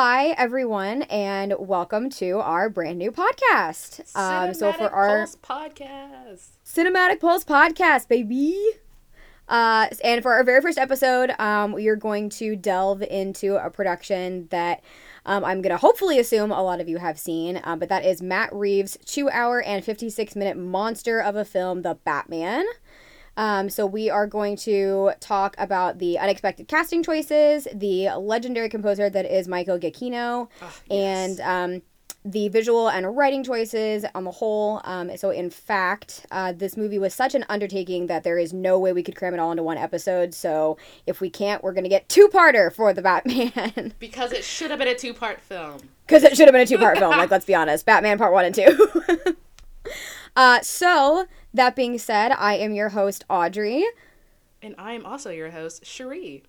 hi everyone, and welcome to our brand new podcast. Um, so for our Pulse podcast, Cinematic Pulse podcast, baby. Uh, and for our very first episode, um, we are going to delve into a production that um, I'm going to hopefully assume a lot of you have seen, uh, but that is Matt Reeves' two hour and 56 minute monster of a film, The Batman. Um, so we are going to talk about the unexpected casting choices, the legendary composer that is Michael Giacchino, oh, yes. and um, the visual and writing choices on the whole. Um, so in fact, uh, this movie was such an undertaking that there is no way we could cram it all into one episode. So if we can't, we're gonna get two-parter for the Batman. because it should have been a two-part film. Because it should have been a two-part film. Like let's be honest, Batman Part One and Two. uh, so that being said, I am your host, Audrey. And I am also your host, Cherie.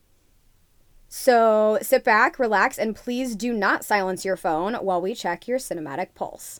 So sit back, relax, and please do not silence your phone while we check your cinematic pulse.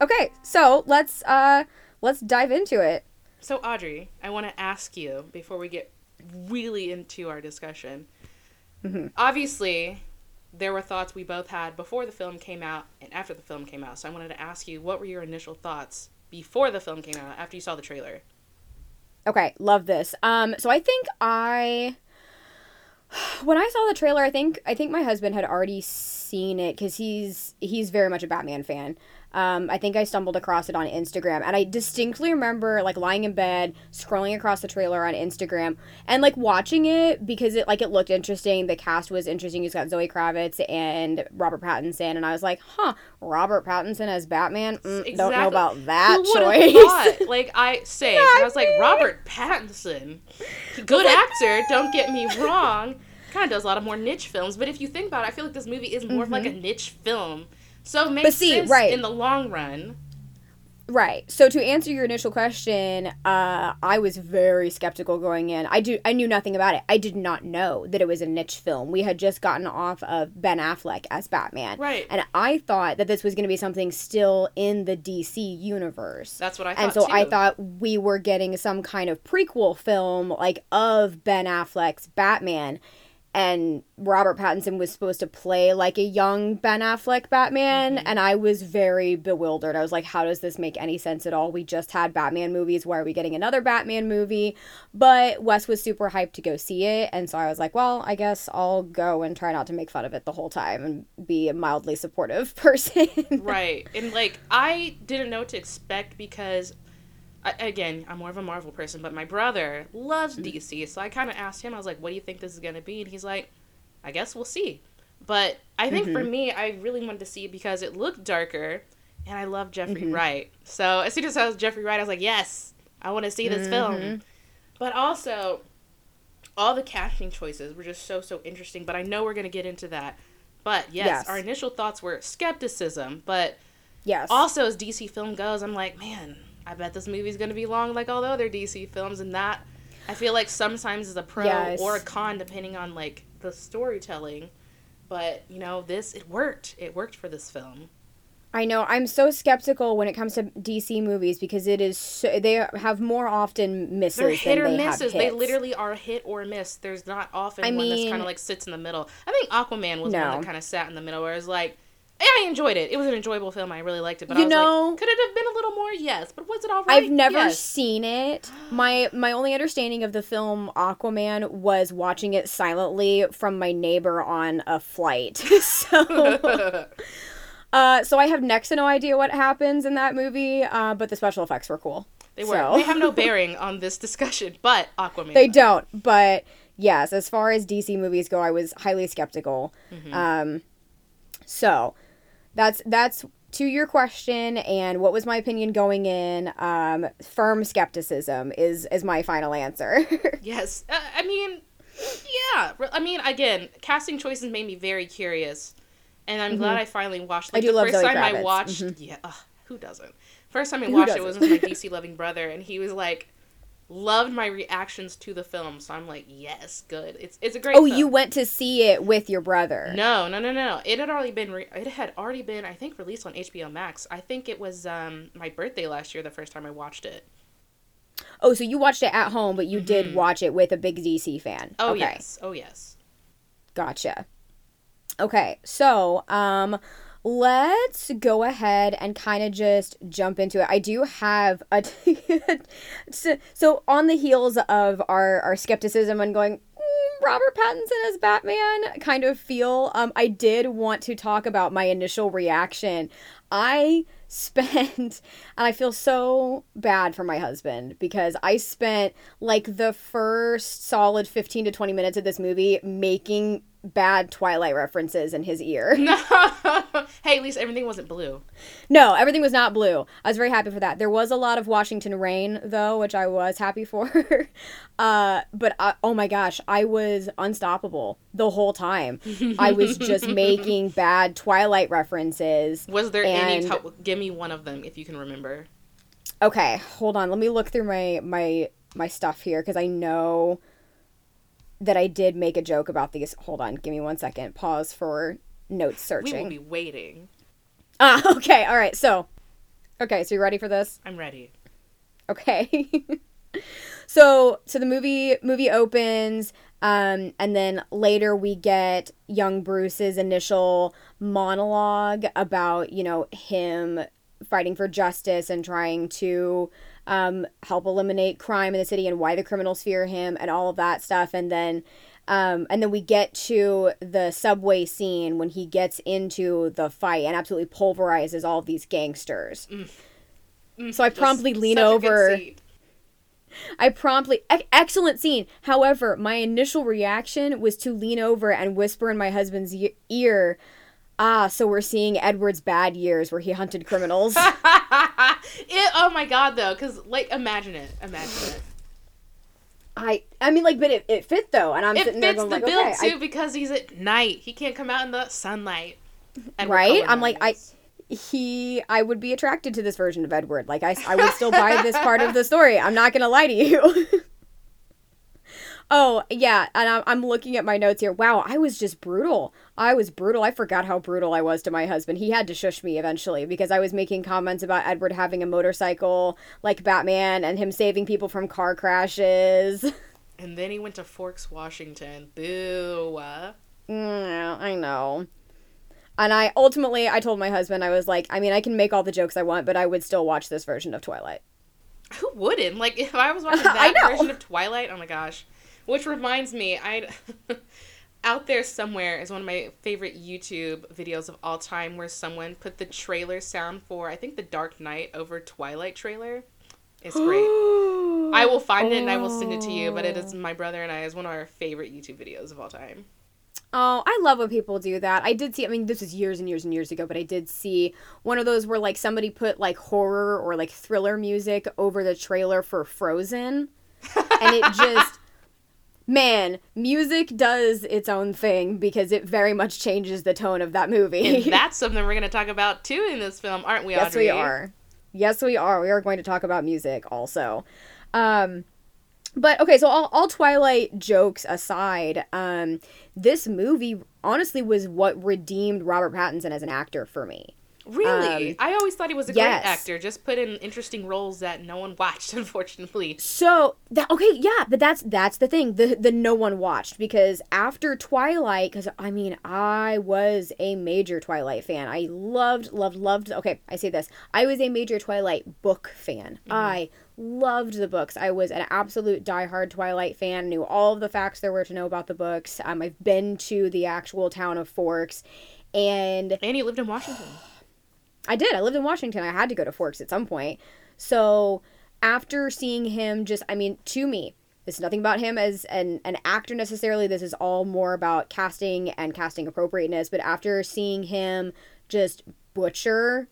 Okay, so let's uh let's dive into it. So Audrey, I want to ask you before we get really into our discussion. Mm-hmm. Obviously, there were thoughts we both had before the film came out and after the film came out. So I wanted to ask you, what were your initial thoughts before the film came out, after you saw the trailer? Okay, love this. Um, so I think I, when I saw the trailer, I think I think my husband had already seen it because he's he's very much a Batman fan. Um, I think I stumbled across it on Instagram, and I distinctly remember like lying in bed, scrolling across the trailer on Instagram, and like watching it because it like it looked interesting. The cast was interesting. He's got Zoe Kravitz and Robert Pattinson, and I was like, huh, Robert Pattinson as Batman. Mm, exactly. Don't know about that choice. Like I say, I was like Robert Pattinson, good actor. Don't get me wrong. Kind of does a lot of more niche films, but if you think about it, I feel like this movie is more mm-hmm. of like a mm-hmm. niche film so it makes see, sense right. in the long run. Right. So to answer your initial question, uh, I was very skeptical going in. I do I knew nothing about it. I did not know that it was a niche film. We had just gotten off of Ben Affleck as Batman. Right. And I thought that this was going to be something still in the DC universe. That's what I thought. And so too. I thought we were getting some kind of prequel film like of Ben Affleck's Batman and Robert Pattinson was supposed to play like a young Ben Affleck Batman, mm-hmm. and I was very bewildered. I was like, how does this make any sense at all? We just had Batman movies. Why are we getting another Batman movie? But Wes was super hyped to go see it, and so I was like, well, I guess I'll go and try not to make fun of it the whole time and be a mildly supportive person. right. And like, I didn't know what to expect because I, again, I'm more of a Marvel person, but my brother loves mm. DC, so I kind of asked him. I was like, "What do you think this is gonna be?" And he's like, "I guess we'll see." But I think mm-hmm. for me, I really wanted to see it because it looked darker, and I love Jeffrey mm-hmm. Wright. So as soon as I was Jeffrey Wright, I was like, "Yes, I want to see this mm-hmm. film." But also, all the casting choices were just so so interesting. But I know we're gonna get into that. But yes, yes. our initial thoughts were skepticism, but yes, also as DC film goes, I'm like, man, I bet this movie's gonna be long like all the other DC films, and that I feel like sometimes is a pro yes. or a con depending on like the storytelling. But you know, this it worked. It worked for this film. I know. I'm so skeptical when it comes to DC movies because it is so, they have more often misses. They're hit or misses. They literally are hit or miss. There's not often I one mean, that's kind of like sits in the middle. I think Aquaman was no. one that kind of sat in the middle, where it's like I enjoyed it. It was an enjoyable film. I really liked it. But you know, like, could it have been a little more? Yes. But was it all right? I've never yes. seen it. My my only understanding of the film Aquaman was watching it silently from my neighbor on a flight. so. uh, so I have next to no idea what happens in that movie, uh, but the special effects were cool. They were. So. They have no bearing on this discussion, but Aquaman. They don't. But yes, as far as DC movies go, I was highly skeptical. Mm-hmm. Um, so that's that's to your question and what was my opinion going in um, firm skepticism is is my final answer yes uh, i mean yeah i mean again casting choices made me very curious and i'm mm-hmm. glad i finally watched like, I do the love first Zoe time Kravitz. i watched mm-hmm. yeah ugh, who doesn't first time i watched it was with my dc loving brother and he was like loved my reactions to the film. So I'm like, yes, good. It's it's a great. Oh, film. you went to see it with your brother. No, no, no, no. It had already been. Re- it had already been. I think released on HBO Max. I think it was um my birthday last year. The first time I watched it. Oh, so you watched it at home, but you did Mhm. watch it with a big DC fan. Oh okay. yes. Oh yes. Gotcha. Okay, so um let's go ahead and kind of just jump into it. I do have a so, so on the heels of our our skepticism and going "Mm, Robert Pattinson as Batman kind of feel um I did want to talk about my initial reaction. I spent and I feel so bad for my husband because I spent like the first solid 15 to 20 minutes of this movie making bad Twilight references in his ear. No. hey, at least everything wasn't blue. No, everything was not blue. I was very happy for that. There was a lot of Washington rain though, which I was happy for. uh, but I, oh my gosh, I was unstoppable the whole time. I was just making bad Twilight references. Was there any? T- give me one of them if you can remember. Okay, hold on. Let me look through my my my stuff here because I know that I did make a joke about these. Hold on, give me one second. Pause for notes searching. We will be waiting. Ah, okay. All right. So, okay. So you ready for this? I'm ready. Okay. so so the movie movie opens um and then later we get young Bruce's initial monologue about, you know, him fighting for justice and trying to um help eliminate crime in the city and why the criminals fear him and all of that stuff and then um, and then we get to the subway scene when he gets into the fight and absolutely pulverizes all of these gangsters. So I promptly lean such a good over. I promptly ec- excellent scene. However, my initial reaction was to lean over and whisper in my husband's ear, "Ah, so we're seeing Edward's bad years where he hunted criminals." it, oh my god, though, because like, imagine it, imagine it. I I mean like but it, it fit though and I'm It sitting there fits going the like bill okay, too because he's at night. He can't come out in the sunlight. We're Right? I'm like, I- I, he I would be attracted to this version of Edward. Like I I would still buy this part of the story. I'm not going to lie to you. Oh, yeah, and I'm, I'm looking at my notes here. Wow, I was just brutal. I was brutal. I forgot how brutal I was to my husband. He had to shush me eventually because I was making comments about Edward having a motorcycle like Batman and him saving people from car crashes. And then he went to Forks, Washington. Boo. Uh, Mm, I know. And I ultimately I told my husband I was like, I mean, I can make all the jokes I want, but I would still watch this version of Twilight. Who wouldn't? Like, if I was watching that version of Twilight, oh my gosh. Which reminds me, I out there somewhere is one of my favorite YouTube videos of all time where someone put the trailer sound for I think the Dark Knight over Twilight trailer. It's great. I will find it and I will send it to you, but it is oh. my brother and I is one of our favorite YouTube videos of all time. Oh, I love when people do that. I did see, I mean, this was years and years and years ago, but I did see one of those where like somebody put like horror or like thriller music over the trailer for Frozen. And it just, man, music does its own thing because it very much changes the tone of that movie. And that's something we're going to talk about too in this film, aren't we, yes, we are. Yes, we are. We are going to talk about music also. Um, but okay, so all, all Twilight jokes aside, um, this movie honestly was what redeemed Robert Pattinson as an actor for me. Really? Um, I always thought he was a yes. great actor, just put in interesting roles that no one watched, unfortunately. So that okay, yeah, but that's that's the thing. The the no one watched because after Twilight, because I mean I was a major Twilight fan. I loved loved loved. Okay, I say this. I was a major Twilight book fan. I loved the books. I was an absolute diehard Twilight fan. Knew all of the facts there were to know about the books. Um, I've been to the actual town of Forks, and And he lived in Washington. I did. I lived in Washington. I had to go to Forks at some point. So after seeing him just I mean, to me, this is nothing about him as an, an actor necessarily. This is all more about casting and casting appropriateness. But after seeing him just butcher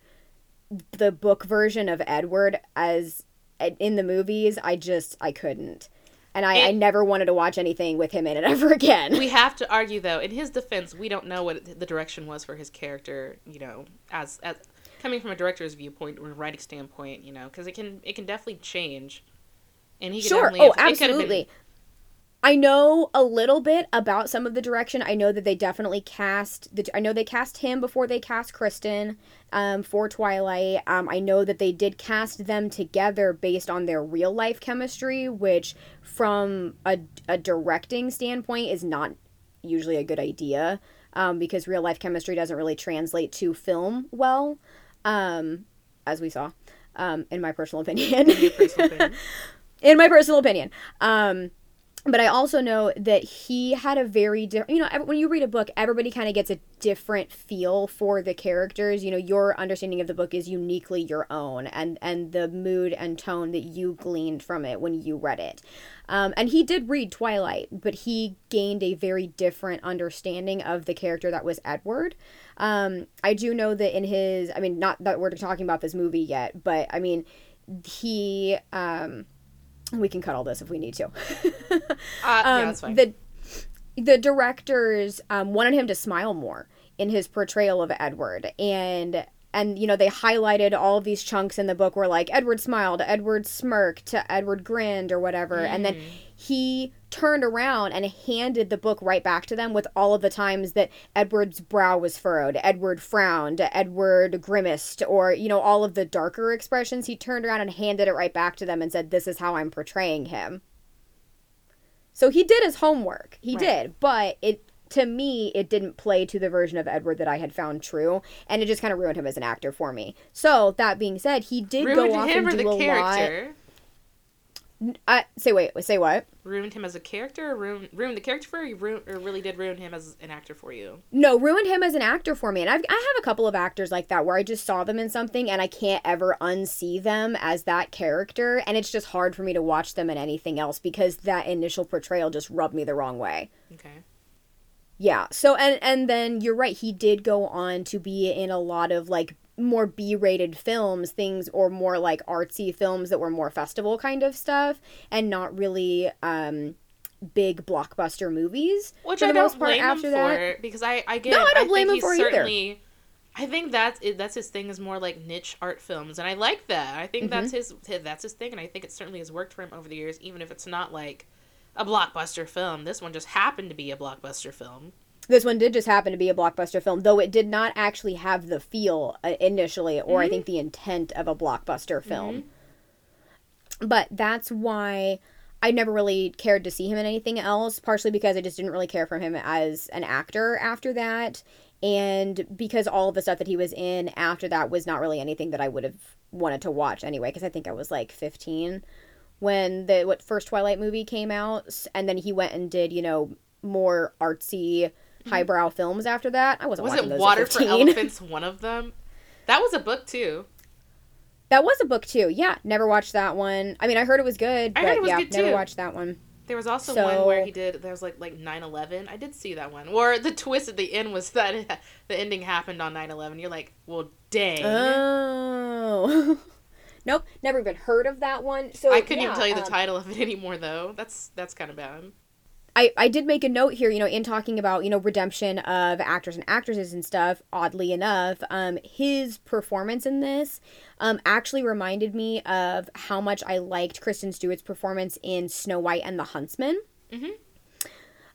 the book version of Edward as in the movies, I just I couldn't. And I, I never wanted to watch anything with him in it ever again. we have to argue, though, in his defense, we don't know what the direction was for his character, you know, as, as coming from a director's viewpoint or a writing standpoint, you know, because it can, it can definitely change and he Sure. definitely Oh, have- it could have been- absolutely. I know a little bit about some of the direction. I know that they definitely cast. The, I know they cast him before they cast Kristen um, for Twilight. Um, I know that they did cast them together based on their real life chemistry, which, from a, a directing standpoint, is not usually a good idea um, because real life chemistry doesn't really translate to film well, um, as we saw, um, in my personal opinion. in personal opinion. in my personal opinion. Um, but I also know that he had a very different, you know, when you read a book, everybody kind of gets a different feel for the characters. You know, your understanding of the book is uniquely your own and, and the mood and tone that you gleaned from it when you read it. Um, and he did read Twilight, but he gained a very different understanding of the character that was Edward. Um, I do know that in his, I mean, not that we're talking about this movie yet, but I mean, he, um, we can cut all this if we need to. Uh, yeah, Um, that's fine. The the directors um, wanted him to smile more in his portrayal of Edward, and and you know they highlighted all of these chunks in the book where like Edward smiled, Edward smirked, Edward grinned, or whatever, and then he turned around and handed the book right back to them with all of the times that Edward's brow was furrowed, Edward frowned, Edward grimaced, or you know all of the darker expressions. He turned around and handed it right back to them and said, "This is how I'm portraying him." So he did his homework. He Right. did, but it to me it didn't play to the version of Edward that I had found true, and it just kind of ruined him as an actor for me. So that being said, he did ruined go off and do the a character? lot. I say wait, say what? Ruined him as a character, or ruined, ruined the character for you, or really did ruin him as an actor for you? No, ruined him as an actor for me. And I've, I have a couple of actors like that where I just saw them in something and I can't ever unsee them as that character. And it's just hard for me to watch them in anything else because that initial portrayal just rubbed me the wrong way. Okay. Yeah. So and and then you're right, he did go on to be in a lot of like more B-rated films, things or more like artsy films that were more festival kind of stuff and not really um big blockbuster movies. Which I don't blame after him that. for because I I get No, I don't think blame him for it either. certainly, I think that's it- that's his thing is more like niche art films, and I like that. I think that's Mm-hmm. his that's his thing, and I think it certainly has worked for him over the years, even if it's not like a blockbuster film. This one just happened to be a blockbuster film. This one did just happen to be a blockbuster film, though it did not actually have the feel uh, initially, or I think the intent of a blockbuster film. But that's why I never really cared to see him in anything else, partially because I just didn't really care for him as an actor after that, and because all of the stuff that he was in after that was not really anything that I would have wanted to watch anyway, because I think I was like 15 when the what first Twilight movie came out, and then he went and did you know more artsy highbrow films after that. I wasn't Was watching it those Water at for Elephants one of them? That was a book too. That was a book too. Yeah, never watched that one. I mean, I heard it was good, I but heard it was yeah, good, never watched that one. There was also So- one where he did. There was like like 9-11. I did see that one. Or the twist at the end was that it, the ending happened on 9-11. You're like, well, dang. Oh. nope, never even heard of that one. So I couldn't even tell you the um, title of it anymore though. That's that's kind of bad. I, I did make a note here, you know, in talking about, you know, redemption of actors and actresses and stuff, oddly enough, um, his performance in this um, actually reminded me of how much I liked Kristen Stewart's performance in Snow White and the Huntsman. Mhm.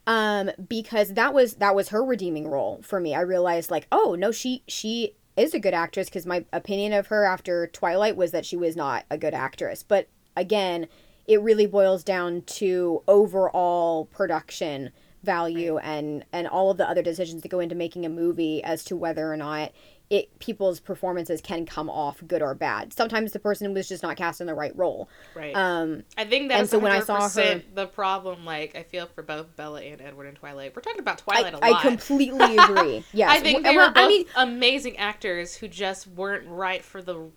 Um, because that was that was her redeeming role for me. I realized like, oh no, she she is a good actress because my opinion of her after Twilight was that she was not a good actress. But again, it really boils down to overall production value and and all of the other decisions that go into making a movie as to whether or not it people's performances can come off good or bad. Sometimes the person was just not cast in the right role. Right. Um, I think and that's so when I saw her- the problem. Like I feel for both Bella and Edward and Twilight. We're talking about Twilight a I lot. I completely agree. Yes, I think they Well, were both I mean, amazing actors who just weren't right for the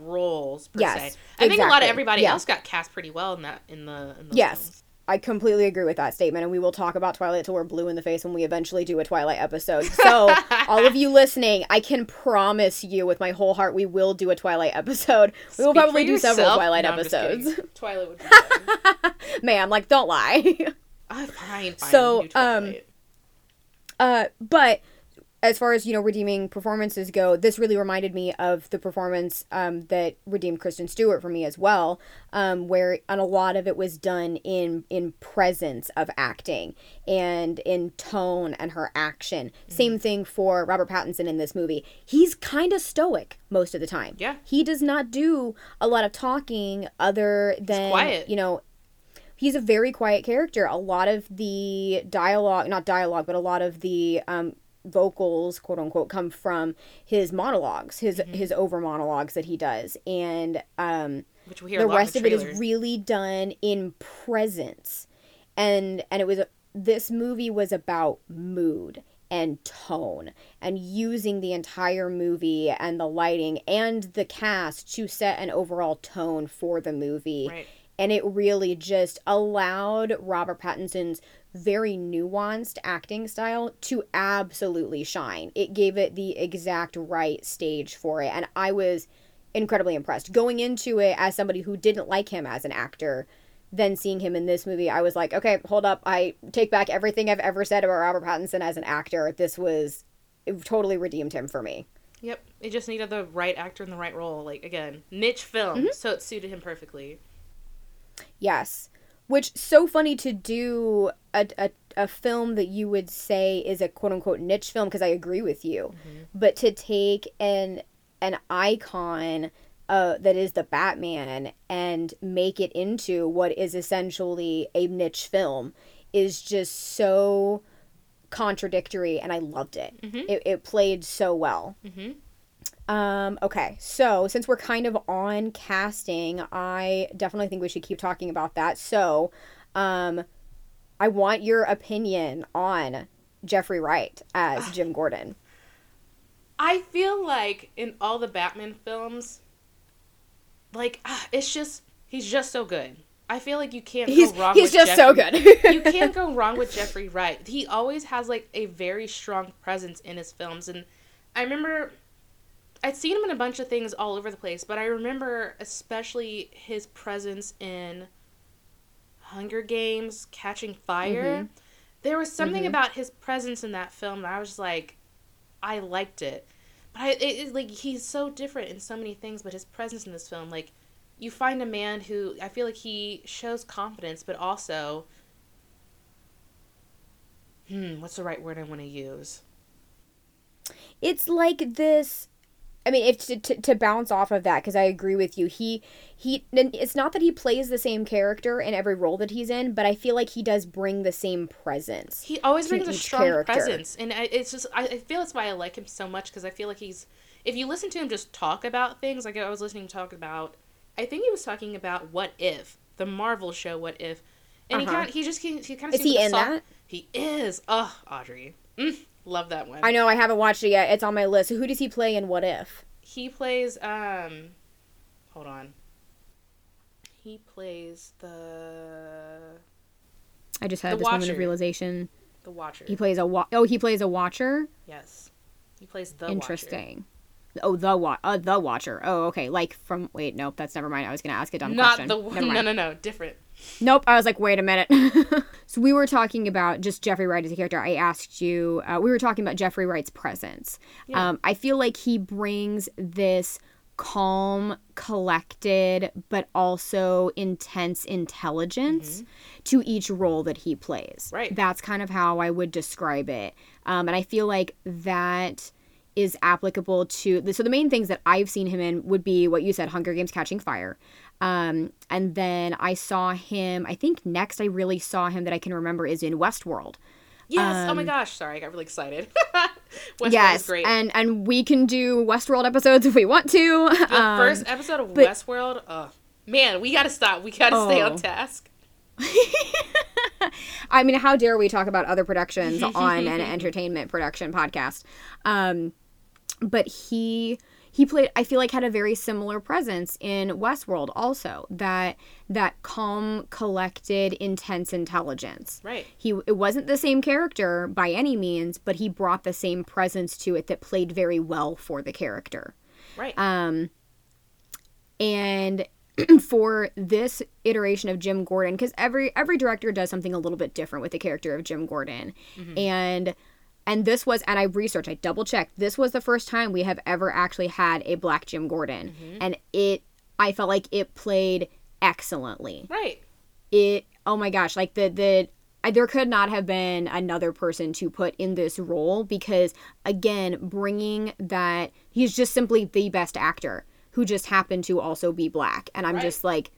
roles per Yes, se. I think a lot of everybody Yeah. else got cast pretty well in that in the in Yes. films. I completely agree with that statement, and we will talk about Twilight till we're blue in the face when we eventually do a Twilight episode. So, all of you listening, I can promise you with my whole heart, we will do a Twilight episode. We will probably do several. Twilight No, episodes. Twilight would be. Ma'am, like, don't lie. Ah, fine, fine. So, um, Uh, but as far as you know redeeming performances go this really reminded me of the performance um, that redeemed kristen stewart for me as well um, where and a lot of it was done in in presence of acting and in tone and her action. Mm-hmm. same thing for robert pattinson in this movie. He's kind of stoic most of the time. Yeah. He does not do a lot of talking other than you know he's a very quiet character. A lot of the dialogue, not dialogue, but a lot of the um, vocals quote unquote come from his monologues his mm-hmm. his over monologues that he does and um which we hear the rest of it is really done in presence and and it was this movie was about mood and tone and using the entire movie and the lighting and the cast to set an overall tone for the movie right. and it really just allowed Robert Pattinson's very nuanced acting style to absolutely shine. It gave it the exact right stage for it. And I was incredibly impressed. Going into it as somebody who didn't like him as an actor, then seeing him in this movie, I was like, okay, hold up. I take back everything I've ever said about Robert Pattinson as an actor. This was, it totally redeemed him for me. Yep. It just needed the right actor in the right role. Like, again, niche film. Mm-hmm. So it suited him perfectly. Yes which so funny to do a, a, a film that you would say is a quote unquote niche film because I agree with you, mm-hmm. but to take an an icon uh, that is the Batman and make it into what is essentially a niche film is just so contradictory, and I loved it. Mm-hmm. It, it played so well. Mm-hmm. Um, okay, so since we're kind of on casting, I definitely think we should keep talking about that. So, um, I want your opinion on Jeffrey Wright as Jim Gordon. I feel like in all the Batman films, like ah, it's just he's just so good. I feel like you can't he's, go wrong. He's just Jeffrey. so good. you can't go wrong with Jeffrey Wright. He always has like a very strong presence in his films, and I remember I'd seen him in a bunch of things all over the place, but I remember especially his presence in Hunger Games, Catching Fire. Mm-hmm. There was something mm-hmm. about his presence in that film that I was like, I liked it. But I, it, it, like he's so different in so many things, but his presence in this film, like, you find a man who I feel like he shows confidence, but also, hmm, what's the right word I want to use? It's like this I mean, if to, to, to bounce off of that, because I agree with you, he he. It's not that he plays the same character in every role that he's in, but I feel like he does bring the same presence. He always brings a strong character. presence, and I, it's just I, feel that's why I like him so much because I feel like he's. If you listen to him just talk about things, like I was listening to talk about, I think he was talking about What If, the Marvel show What If, and uh-huh. he kind he just he, he kind of is he in soft, that? He is. Oh, Audrey. Mm. Love that one. I know. I haven't watched it yet. It's on my list. who does he play in What If? He plays. Um, hold on. He plays the. I just had this watcher. moment of realization. The Watcher. He plays a wa- oh he plays a Watcher. Yes, he plays the. Watcher. Interesting. Watcher. Oh, the wa- uh, the Watcher. Oh, okay. Like from wait, nope, that's never mind. I was gonna ask a dumb Not question. Not the no, no, no, different. Nope. I was like, wait a minute. so we were talking about just Jeffrey Wright as a character. I asked you. Uh, we were talking about Jeffrey Wright's presence. Yeah. Um, I feel like he brings this calm, collected, but also intense intelligence mm-hmm. to each role that he plays. Right. That's kind of how I would describe it. Um, and I feel like that is applicable to the, so the main things that I've seen him in would be what you said Hunger Games Catching Fire um, and then I saw him, I think next I really saw him that I can remember is in Westworld. Yes. Um, oh my um, gosh. Sorry, I got really excited. Westworld yes, great. And and we can do Westworld episodes if we want to. The um, first episode of but, Westworld, oh man, we gotta stop. We gotta oh. stay on oh. task. I mean, how dare we talk about other productions on an entertainment production podcast? Um, but he he played I feel like had a very similar presence in Westworld also that that calm collected intense intelligence. Right. He it wasn't the same character by any means but he brought the same presence to it that played very well for the character. Right. Um and for this iteration of Jim Gordon cuz every every director does something a little bit different with the character of Jim Gordon. Mm-hmm. And And this was, and I researched, I double checked. This was the first time we have ever actually had a black Jim Gordon, mm-hmm. and it, I felt like it played excellently. Right. It, oh my gosh, like the the. I- There could not have been another person to put in this role because, again, bringing that he's just simply the best actor who just happened to also be black, and I'm Right. just like,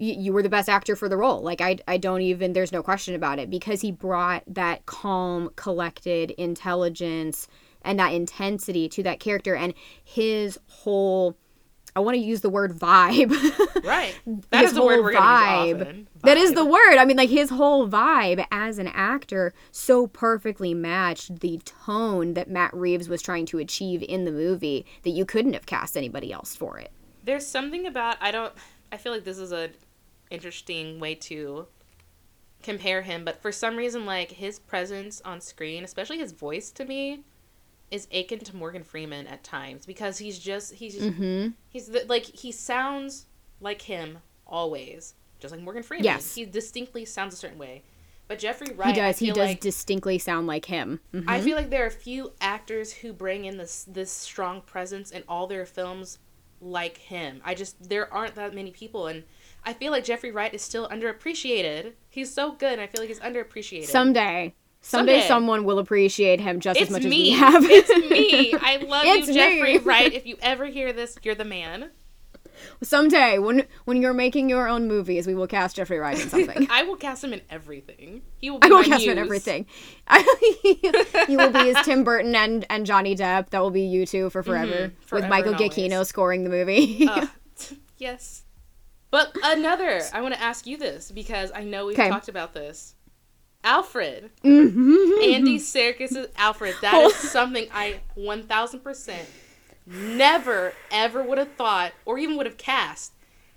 you, you were the best actor for the role. Like I, I don't even. There's no question about it because he brought that calm, collected intelligence and that intensity to that character, and his whole. I want to use the word vibe. Right. That is the word we're vibe. use often. That is the word. I mean, like his whole vibe as an actor so perfectly matched the tone that Matt Reeves was trying to achieve in the movie that you couldn't have cast anybody else for it. There's something about I don't I feel like this is a interesting way to compare him, but for some reason like his presence on screen, especially his voice to me is akin to Morgan Freeman at times because he's just he's just, Mm-hmm. he's the, like he sounds like him always, just like Morgan Freeman. Yes. He distinctly sounds a certain way. But Jeffrey Wright He does. He does like, distinctly sound like him. Mhm. I feel like there are a few actors who bring in this this strong presence in all their films like him. I just there aren't that many people and I feel like Jeffrey Wright is still underappreciated. He's so good and I feel like he's underappreciated. someday, someday, Someday. someone will appreciate him just it's as much me. as we have. it's me. I love It's you, me. Jeffrey Wright. If you ever hear this, you're the man. someday, when when you're making your own movies, we will cast Jeffrey Wright in something. I will cast him in everything. He will be I will cast him in muse. everything. you will be as Tim Burton and, and Johnny Depp. That will be you two for forever. Mhm, forever with Michael and always. Giacchino scoring the movie. Ugh, yes. But another, I want to ask you this because I know we've 'Kay. talked about this. Alfred. Mhm. Andy Serkis's Alfred. That is something I 1000% never, ever would have thought or even would have cast.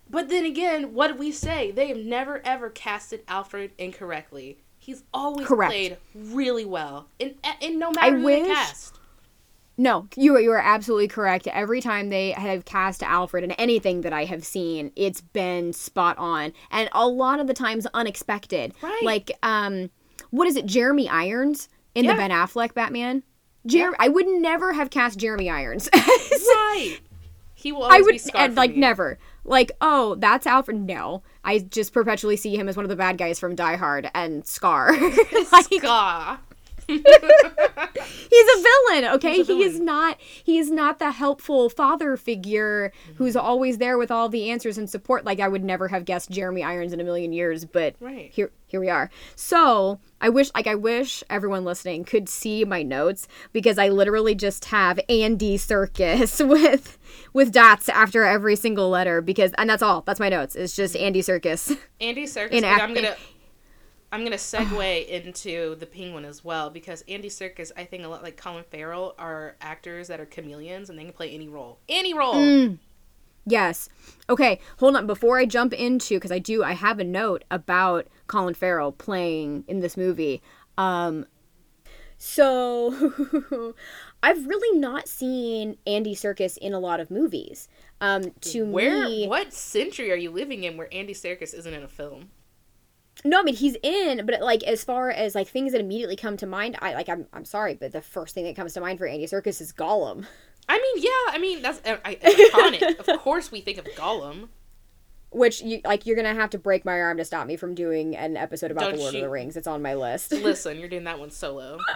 But then again, what did we say? They have never, ever casted Alfred incorrectly. He's always Correct. played really well. and, in no matter who wish- they cast. No, you are, you are absolutely correct. Every time they have cast Alfred in anything that I have seen, it's been spot on, and a lot of the times unexpected. Right. Like, um, what is it? Jeremy Irons in Yeah. the Ben Affleck Batman. Jer- I would never have cast Jeremy Irons. Right. He will always I would and, like me. never. Like, oh, that's Alfred. No, I just perpetually see him as one of the bad guys from Die Hard and Scar. like, Scar. he's a villain okay? A he is not he is not the helpful father figure who's mm-hmm. always there with all the answers and support. Like i would never have guessed jeremy irons in a million years but Right. here here we are. So i wish like i wish everyone listening could see my notes because i literally just have andy Serkis with with dots after every single letter because and that's all. That's my notes. It's just mm-hmm. andy Serkis Andy Serkis. In I'm gonna, I'm gonna segue into the Penguin as well because Andy Serkis, I think a lot like Colin Farrell, are actors that are chameleons and they can play any role, any role. Mm. Yes. Okay, hold on. Before I jump into, because I do, I have a note about Colin Farrell playing in this movie. Um, so I've really not seen Andy Serkis in a lot of movies. Um, to Where, me, what century are you living in where Andy Serkis isn't in a film? No, I mean he's in, but like as far as like things that immediately come to mind, I like I'm I'm sorry, but the first thing that comes to mind for Andy Serkis is Gollum. I mean, yeah, I mean that's uh, I, iconic. of course, we think of Gollum. Which you like you're gonna have to break my arm to stop me from doing an episode about Don't the Lord of the Rings. It's on my list. Listen, you're doing that one solo.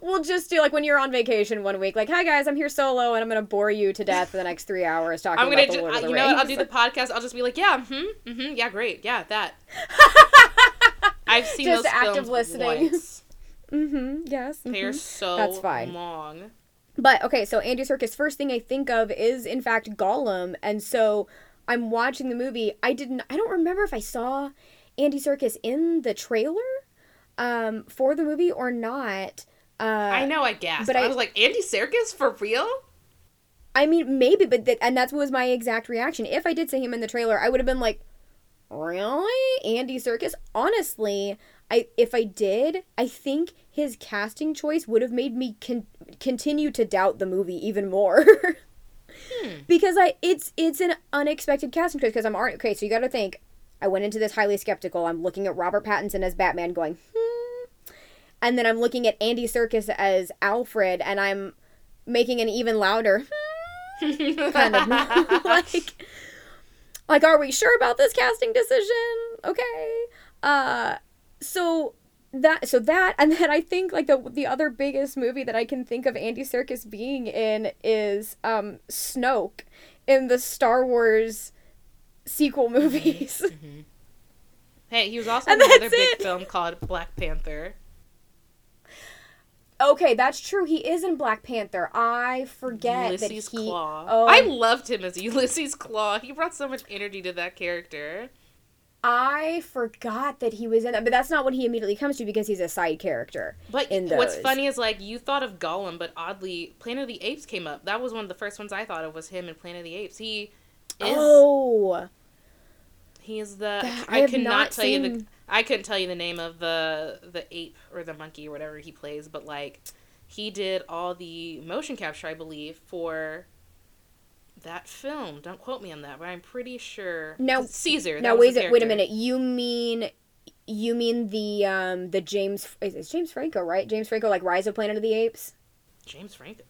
we'll just do like when you're on vacation one week, like, hi guys, I'm here solo and I'm gonna bore you to death for the next three hours talking I'm gonna, about the Lord uh, of the you Rings. know what? I'll do the podcast. I'll just be like, yeah, hmm, hmm, yeah, great, yeah, that. I've seen Just those active films listening. once. mm-hmm. Yes. They are mhm. so That's fine. long. But okay, so Andy Serkis. first thing I think of is in fact Gollum, and so I'm watching the movie. I didn't. I don't remember if I saw Andy Serkis in the trailer um, for the movie or not. Uh, I know, I guess. but I, I- was like, Andy Serkis for real? I mean, maybe, but th- and that was my exact reaction. If I did see him in the trailer, I would have been like, "Really, Andy Serkis?" Honestly, I if I did, I think his casting choice would have made me con- continue to doubt the movie even more. Because I, it's it's an unexpected casting choice. Because I'm already okay. So you got to think. I went into this highly skeptical. I'm looking at Robert Pattinson as Batman, going, hmm. And then I'm looking at Andy Serkis as Alfred, and I'm making an even louder kind of like like are we sure about this casting decision okay uh so that so that and then i think like the the other biggest movie that i can think of andy Serkis being in is um snoke in the star wars sequel movies Mm-hmm. Hey, he was also And in another big it. film called Black Panther. Okay that's true he is in black panther i forget Ulysses that he Klaue. oh I loved him as Ulysses Klaue. He brought so much energy to that character. I forgot that he was in that, but that's not what he immediately comes to because he's a side character. But in what's funny is like you thought of Gollum, but oddly, Planet of the Apes came up. That was one of the first ones I thought of was him in Planet of the Apes. He is Oh, he is the That- I I, have could not not tell you the seen- I couldn't tell you the name of the the ape or the monkey or whatever he plays, but like he did all the motion capture, I believe, for that film. Don't quote me on that, but I'm pretty sure. Now- Caesar. now wait, a- wait a minute. You mean you mean the um the James is James Franco right? James Franco like Rise of Planet of the Apes. James Franco.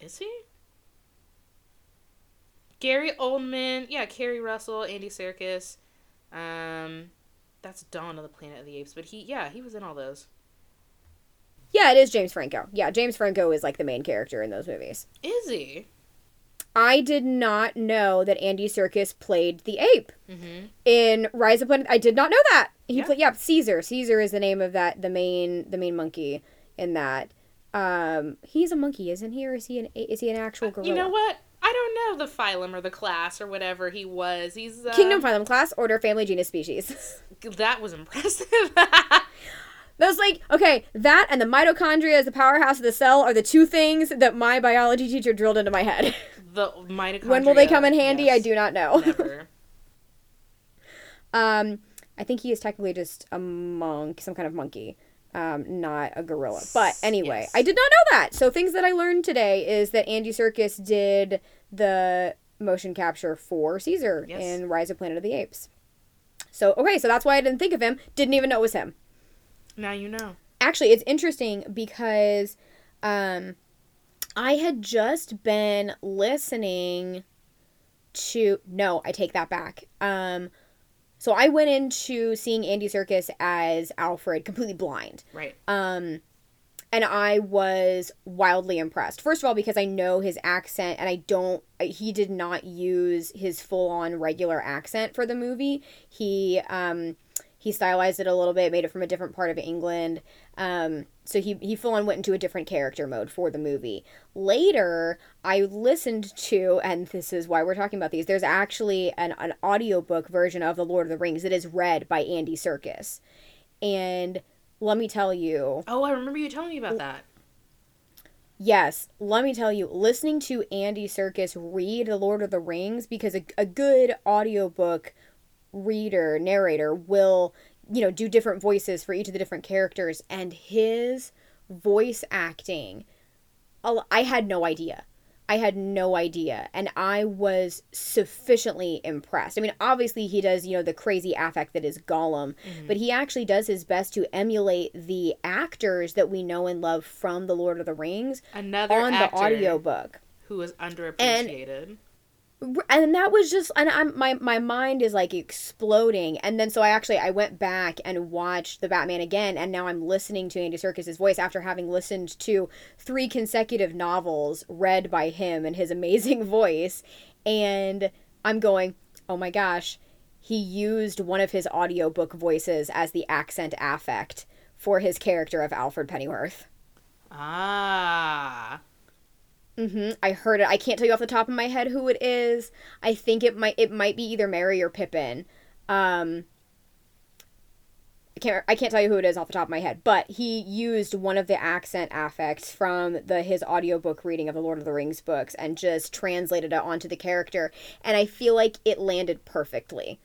Is he? Gary Oldman, yeah, Keri Russell, Andy Serkis. Um, that's Dawn of the Planet of the Apes, but he, yeah, he was in all those. Yeah, it is James Franco. Yeah, James Franco is like the main character in those movies. Is he? I did not know that Andy Serkis played the ape Mm-hmm. in Rise of Planet. I did not know that he Yeah. played. Yeah, Caesar. Caesar is the name of that the main the main monkey in that. Um, he's a monkey, isn't he, or is he an is he an actual gorilla? You know what? I don't know the phylum or the class or whatever he was. He's uh, Kingdom, phylum, class, order, family, genus, species. That was impressive. That was like, okay, that and the mitochondria as the powerhouse of the cell are the two things that my biology teacher drilled into my head. the mitochondria. when will they come in handy? I do not know. Never. Um, I think he is technically just a monk, some kind of monkey, um, not a gorilla. But anyway, Yes. I did not know that. So things that I learned today is that Andy Serkis did the motion capture for Caesar Yes. in Rise of Planet of the Apes. So okay, so that's why I didn't think of him. Didn't even know it was him. Now you know. actually it's interesting because um i had just been listening to no i take that back um so i went into seeing andy Serkis as alfred completely blind Right. um and i was wildly impressed. First of all because i know his accent and i don't he did not use his full-on regular accent for the movie. He um he stylized it a little bit made it from a different part of england. Um so he he full on went into a different character mode for the movie. Later i listened to and this is why we're talking about these there's actually an, an audiobook version of the lord of the rings that is read by andy Serkis, and let me tell you Oh, I remember you telling me about that. Yes, let me tell you, listening to Andy Serkis read The Lord of the Rings, because a, a good audiobook reader, narrator will, you know, do different voices for each of the different characters, and his voice acting, I had no idea. I had no idea. And I was sufficiently impressed. I mean, obviously, he does, you know, the crazy affect that is Gollum, mm-hmm. but he actually does his best to emulate the actors that we know and love from The Lord of the Rings Another on the audiobook. who was underappreciated. and that was just and I'm my my mind is like exploding and then so I actually I went back and watched the Batman again and now I'm listening to Andy Serkis's voice after having listened to three consecutive novels read by him and his amazing voice and I'm going oh my gosh he used one of his audiobook voices as the accent affect for his character of Alfred Pennyworth. Ah. Hmm I heard it. I can't tell you off the top of my head who it is. I think it might it might be either Merry or Pippin. Um, I can't I can't tell you who it is off the top of my head, but he used one of the accent affects from the his audiobook reading of the Lord of the Rings books and just translated it onto the character, and I feel like it landed perfectly.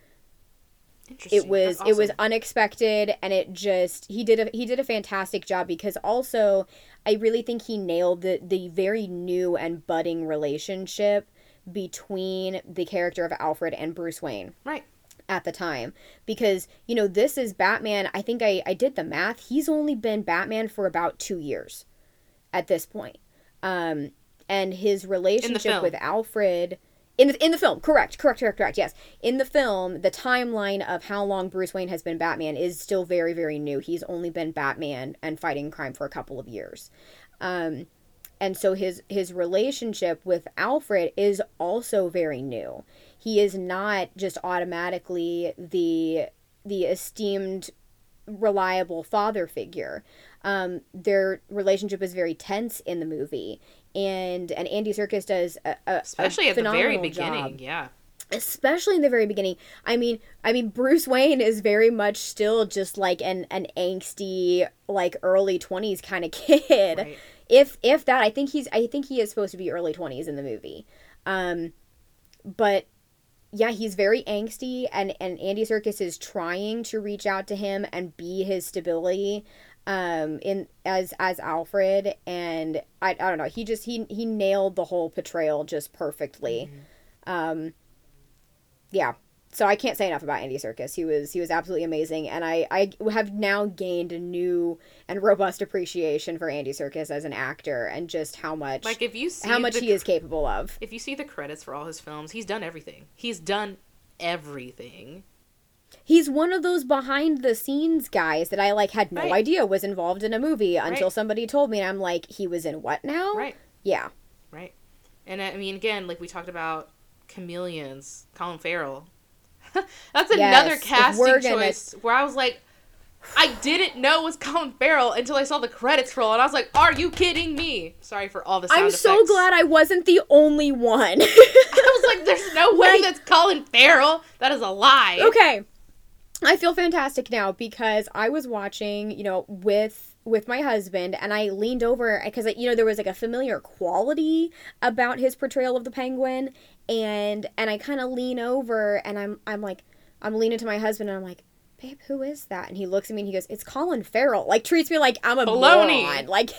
It was That's it was unexpected and it just he did a he did a fantastic job because also I really think he nailed the the very new and budding relationship between the character of Alfred and Bruce Wayne. right. at the time because you know this is batman i think i i did the math he's only been batman for about two years at this point um and his relationship with alfred in the, in the film correct correct correct correct yes. In the film the timeline of how long bruce wayne has been batman is still very very new. He's only been batman and fighting crime for a couple of years. Um and so his his relationship with alfred is also very new. He is not just automatically the the esteemed reliable father figure. Um, their relationship is very tense in the movie and and andy Serkis does a, a Especially a at the very beginning. job Yeah. especially in the very beginning i mean i mean bruce wayne is very much still just like an an angsty like early 20s kind of kid Right. if if that i think he's i think he is supposed to be early 20s in the movie um but yeah he's very angsty and and andy Serkis is trying to reach out to him and be his stability um in as as alfred and i i don't know he just he he nailed the whole portrayal just perfectly um yeah so i can't say enough about andy Serkis he was he was absolutely amazing and i i have now gained a new and robust appreciation for andy Serkis as an actor and just how much Like if you see how much the, he is capable of if you see the credits for all his films, he's done everything. He's done everything. He's one of those behind the scenes guys that i like had no Right. idea was involved in a movie until Right. somebody told me and i'm like he was in what now Right. yeah Right. And I mean, again, like we talked about chameleons, Colin Farrell. That's another if casting we're gonna- choice where I was like, I didn't know it was Colin Farrell until I saw the credits roll, and I was like, "Are you kidding me?" Sorry for all the sound i'm so glad i wasn't the only one I was like, "There's no way Like- that's Colin Farrell. That is a lie." okay i feel fantastic now because i was watching you know with with my husband and i leaned over because you know there was like a familiar quality about his portrayal of the penguin and and i kind of lean over and i'm i'm like i'm leaning to my husband and i'm like babe who is that and he looks at me and he goes it's colin farrell like treats me like i'm a Baloney. moron like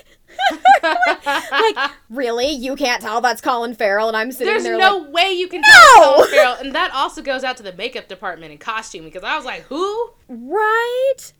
like really you can't tell that's colin farrell and i'm sitting there. There's there no like way you can No! tell Colin Farrell, and that also goes out to the makeup department and costume because I was like, "Who?" right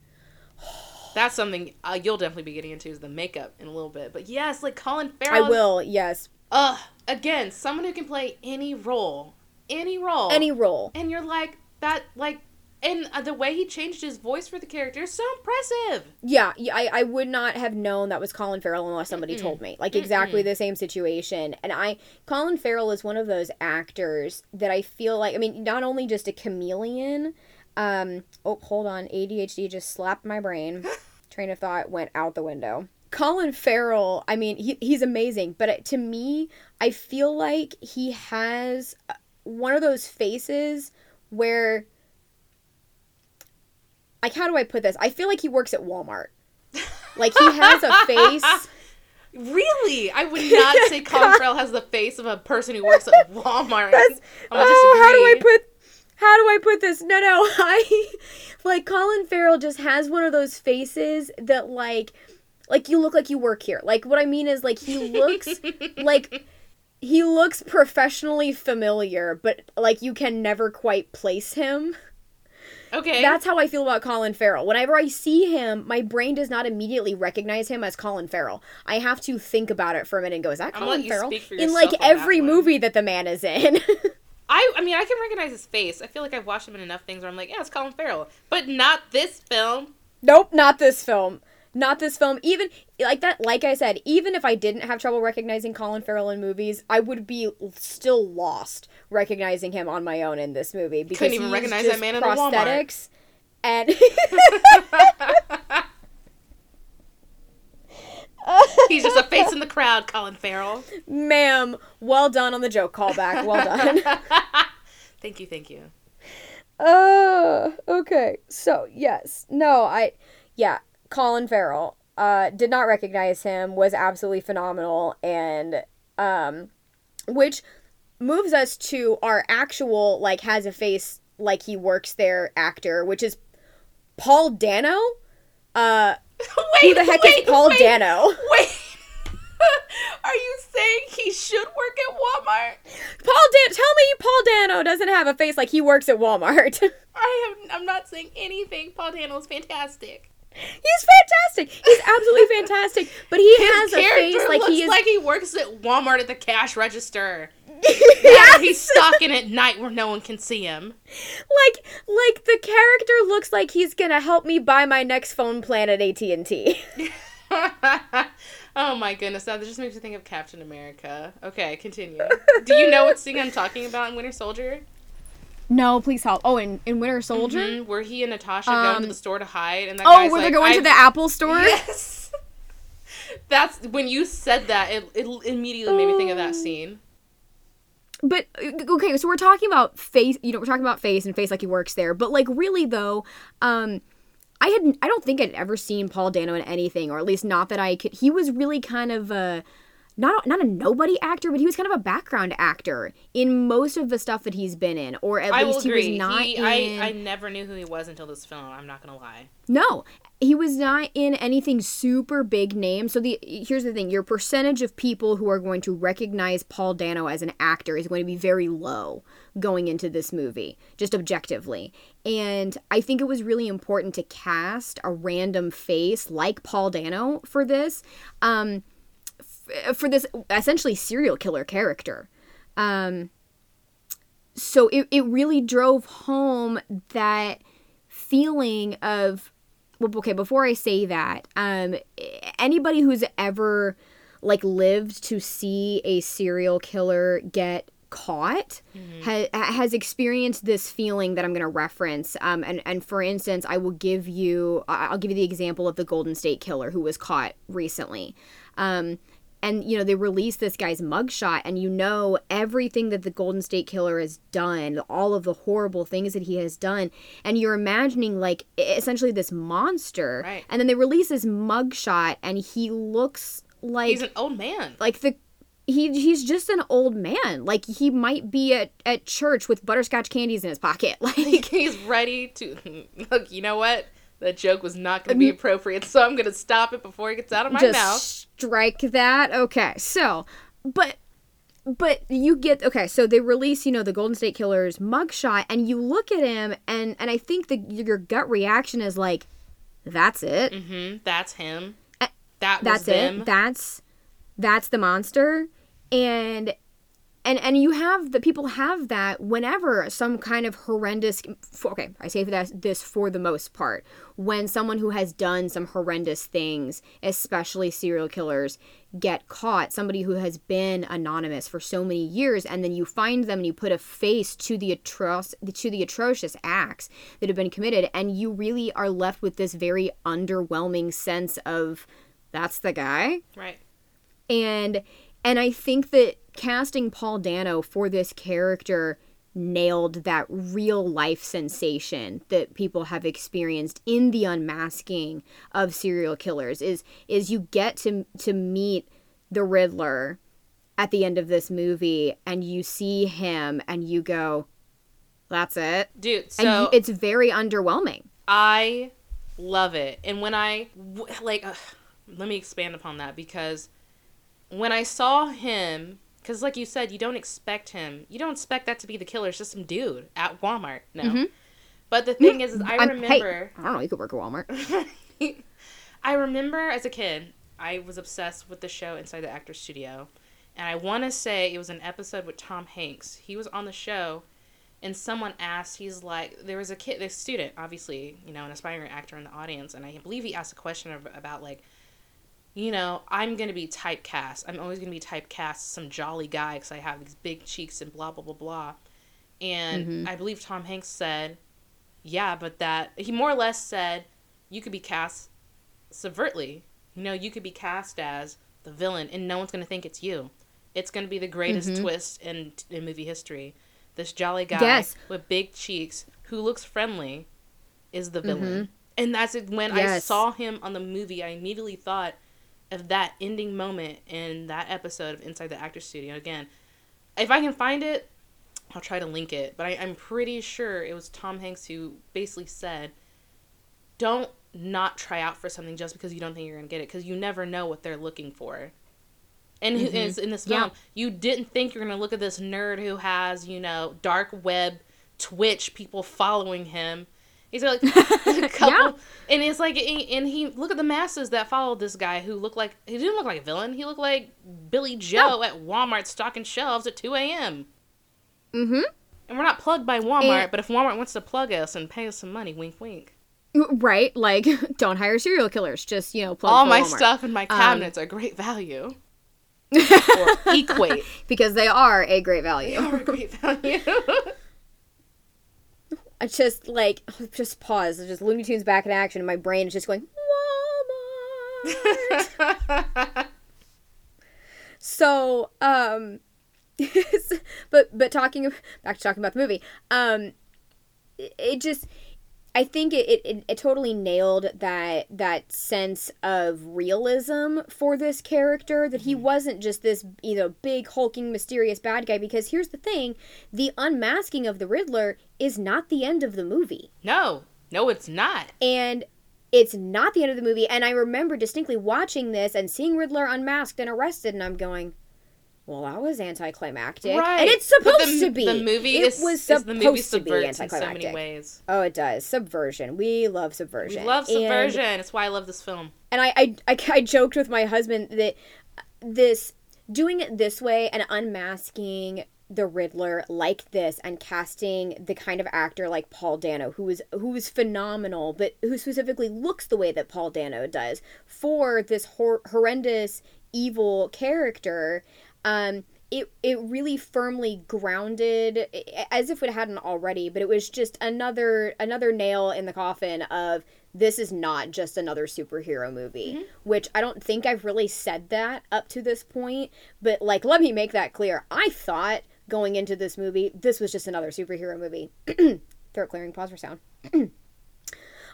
That's something uh, you'll definitely be getting into is the makeup in a little bit. But yes, like Colin Farrell. i will yes Ugh. Again, someone who can play any role, any role, any role and you're like that, like, and uh, the way he changed his voice for the character is so impressive. Yeah, yeah, I, I would not have known that was Colin Farrell unless somebody told me. Like exactly the same situation. And I Colin Farrell is one of those actors that I feel like I mean, not only just a chameleon, um oh hold on, ADHD just slapped my brain. Train of thought went out the window. Colin Farrell, I mean, he, he's amazing, but to me, I feel like he has uh, one of those faces where like how do I put this? I feel like he works at Walmart. Like he has a face. Really, I would not say Colin Farrell has the face of a person who works at Walmart. That's, oh, how do I put how do I put this? No, no. I like Colin Farrell just has one of those faces that like like you look like you work here. Like what I mean is like he looks like he looks professionally familiar, but like you can never quite place him. Okay, That's how I feel about Colin Farrell. Whenever I see him, my brain does not immediately recognize him as Colin Farrell. I have to think about it for a minute and go, is that I'm Colin Farrell? In like on that every movie that the man is in. I, I mean, I can recognize his face. I feel like I've watched him in enough things where I'm like, yeah, it's Colin Farrell, but not this film. nope, not this film. Not this film. Even like that, like I said, even if I didn't have trouble recognizing Colin Farrell in movies, I would be still lost recognizing him on my own in this movie because even he's recognize that man in prosthetics and He's just a face in the crowd, Colin Farrell. ma'am, well done on the joke callback. Well done. Thank you, thank you. Uh, okay. So, yes. No, I yeah, Colin Farrell uh did not recognize him, was absolutely phenomenal and um which moves us to our actual like has a face like he works there actor, which is Paul Dano. Uh wait, who the heck wait, is Paul wait, Dano? Wait. Are you saying he should work at Walmart? Paul Dan tell me Paul Dano doesn't have a face like he works at Walmart. I have. I'm not saying anything. Paul Dano's fantastic. He's fantastic. He's absolutely fantastic. But he His has a face like he is like he works at Walmart at the cash register. Yes! He's stalking at night where no one can see him. like like the character looks like he's gonna help me buy my next phone plan at AT&T. oh my goodness, that just makes me think of Captain America. Okay, continue. Do you know what scene I'm talking about in Winter Soldier? No, please help. Oh, in, in Winter Soldier? Mhm, Where he and Natasha go into Um, the store to hide, and that Oh, guy's where they're going to the Apple store? Yes. That's when you said that. It, it immediately made me think of that scene. But uh, okay, so we're talking about face, you know, we're talking about face and face like he works there. But like really though, um I had I don't think I'd ever seen Paul Dano in anything or at least not that I could he was really kind of a not not a nobody actor, but he was kind of a background actor in most of the stuff that he's been in or at I least he agree. was not He- in I, I never knew who he was until this film. I'm not gonna lie. No, he was not in anything super big name. So the here's the thing: your percentage of people who are going to recognize Paul Dano as an actor is going to be very low going into this movie, just objectively. And I think it was really important to cast a random face like Paul Dano for this, um, for this essentially serial killer character. Um, so it, it really drove home that feeling of well okay before i say that um anybody who's ever like lived to see a serial killer get caught ha- has experienced this feeling that i'm going to reference. Um and and for instance i will give you i'll give you the example of the golden state killer who was caught recently. Um and you know they release this guy's mugshot and you know everything that the golden state killer has done all of the horrible things that he has done and you're imagining like essentially this monster Right. and then they release this mugshot and he looks like He's an old man. like the he he's just an old man like he might be at at church with butterscotch candies in his pocket like He's ready to look. You know what? That joke was not going to be mm-hmm. appropriate, so I'm going to stop it before it gets out of my mouth. Strike that. Okay, so, but, but you get okay. So they release, you know, the Golden State Killer's mugshot, and you look at him, and and I think the your gut reaction is like, that's it. mm-hmm. That's him. That was That's them. it. That's that's the monster, and. And, and you have the people have that whenever some kind of horrendous okay I say that this for the most part when someone who has done some horrendous things especially serial killers get caught somebody who has been anonymous for so many years and then you find them and you put a face to the atroc- to the atrocious acts that have been committed and you really are left with this very underwhelming sense of that's the guy right. and and I think that casting Paul Dano for this character nailed that real life sensation that people have experienced in the unmasking of serial killers is is you get to to meet the Riddler at the end of this movie and you see him and you go that's it Dude, and so you, it's very underwhelming I love it. And when i like, ugh, let me expand upon that because when I saw him, because like you said, you don't expect him. You don't expect that to be the killer. It's just some dude at Walmart. No. But the thing is, is I Mm-hmm. I'm- hey, remember. I don't know you could work at Walmart I remember as a kid, I was obsessed with the show Inside the Actors Studio. And I want to say it was an episode with Tom Hanks. He was on the show, and someone asked, he's like, there was a kid, this student, obviously, you know, an aspiring actor in the audience, and I believe he asked a question about, like, you know, I'm going to be typecast. I'm always going to be typecast some jolly guy because I have these big cheeks and blah, blah, blah, blah. And I believe Tom Hanks said, yeah, but that, he more or less said, you could be cast subvertly. You know, you could be cast as the villain, and no one's going to think it's you. It's going to be the greatest Mm-hmm. twist in, in movie history. This jolly guy Yes. with big cheeks who looks friendly is the villain. And that's it. When I Mm-hmm. Saw him on the movie, I immediately thought of that ending moment in that episode of Inside the Actors Studio. Again, if I can find it, I'll try to link it. But I, I'm pretty sure it was Tom Hanks who basically said, "Don't not try out for something just because you don't think you're gonna get it, because you never know what they're looking for." and who is mm-hmm. in this Yeah. film. You didn't think you're gonna look at this nerd who has you know dark web, Twitch people following him. He's like a couple, and it's like, and he look at the masses that followed this guy who looked like he didn't look like a villain. He looked like Billy Joe at Walmart stocking shelves at two a.m. Mm-hmm. And we're not plugged by Walmart, And- but if Walmart wants to plug us and pay us some money, wink, wink. Right, like don't hire serial killers. Just you know, plug All my Walmart. stuff in my Um, cabinets are great value. or equate. because they are a great value. Are great value. I just like just pause. It's just Looney Tunes back in action, and my brain is just going Walmart. so, um, but but talking back to talking about the movie, um, it, it just. I think it, it, it totally nailed that that sense of realism for this character that he mm-hmm. wasn't just this you know big hulking mysterious bad guy because here's the thing the unmasking of the Riddler is not the end of the movie. No, no, it's not. and it's not the end of the movie and I remember distinctly watching this and seeing Riddler unmasked and arrested and I'm going well that was anticlimactic Right. and it's supposed the, to be The movie it is, was supposed the movie to be in so many anticlimactic ways. Oh, it does. Subversion. We love subversion. We love And- subversion. It's why I love this film. And, I, I, I, I joked with my husband that this, doing it this way and unmasking the Riddler like this and casting the kind of actor like Paul Dano, who is who is phenomenal, but who specifically looks the way that Paul Dano does for this hor- horrendous evil character, um, it it really firmly grounded, as if it hadn't already. But it was just another another nail in the coffin of this is not just another superhero movie. Which I don't think I've really said that up to this point. But like, let me make that clear. I thought going into this movie, this was just another superhero movie. Throat clearing. Pause for sound.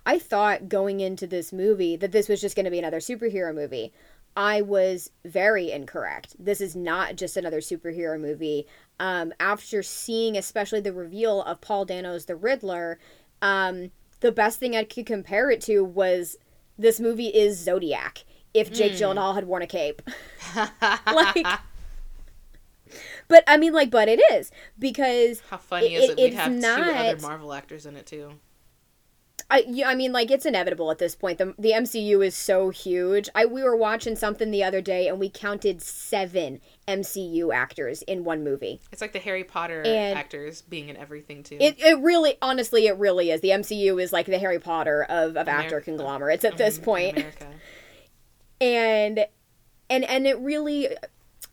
I thought going into this movie that this was just going to be another superhero movie. I was very incorrect. This is not just another superhero movie. Um, after seeing, especially the reveal of Paul Dano's The Riddler, um, the best thing I could compare it to was this movie is Zodiac. If Jake Gyllenhaal had worn a cape, like, but I mean, like, but it is because How funny It- is it-? We'd it's have two other Marvel actors in it too. I, yeah, I mean, like it's inevitable at this point. The the MCU is so huge. I we were watching something the other day and we counted seven MCU actors in one movie. It's like the Harry Potter And- actors being in everything too. It it really, honestly, it really is. The MCU is like the Harry Potter of of actor conglomerates at this Mhm, point. America. and and and it really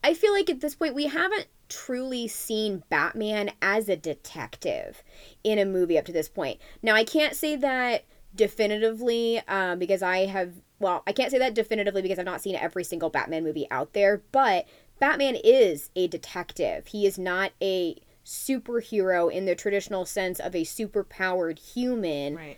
i feel like at this point we haven't truly seen batman as a detective in a movie up to this point now i can't say that definitively um, because i have well i can't say that definitively because i've not seen every single batman movie out there but batman is a detective he is not a superhero in the traditional sense of a superpowered human Right.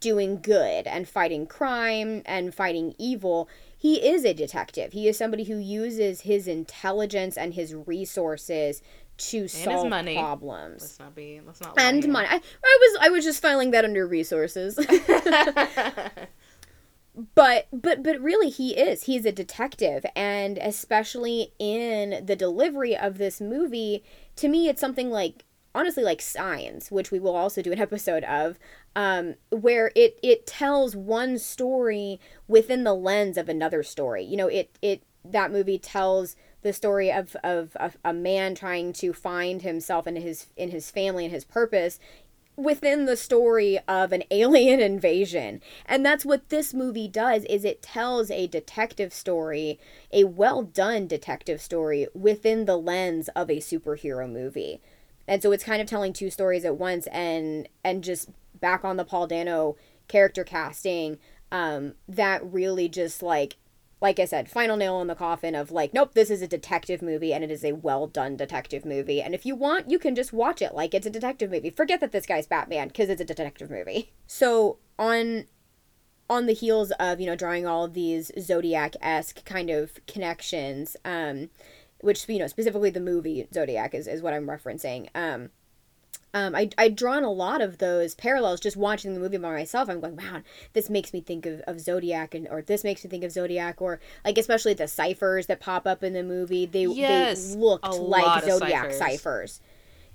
doing good and fighting crime and fighting evil. He is a detective. He is somebody who uses his intelligence and his resources to solve money. problems. Let's not be. Let's not. And money. I, I was I was just filing that under resources. but but but really he is he's a detective and especially in the delivery of this movie to me it's something like honestly like signs which we will also do an episode of um, where it it tells one story within the lens of another story. You know it it that movie tells the story of, of, of a man trying to find himself and his in his family and his purpose within the story of an alien invasion. And that's what this movie does is it tells a detective story a well done detective story within the lens of a superhero movie and so it's kind of telling two stories at once and and just back on the paul dano character casting um that really just like like I said, final nail in the coffin of like, nope, this is a detective movie and it is a well done detective movie. And if you want, you can just watch it like it's a detective movie. Forget that this guy's Batman because it's a detective movie. So on on the heels of you know drawing all of these Zodiac esque kind of connections, um, which you know specifically the movie Zodiac is is what I'm referencing. Um, Um, I, I'd drawn a lot of those parallels just watching the movie by myself. I'm going, wow, this makes me think of, of Zodiac, and or this makes me think of Zodiac, or like especially the ciphers that pop up in the movie. They Yes, they looked like Zodiac ciphers. ciphers.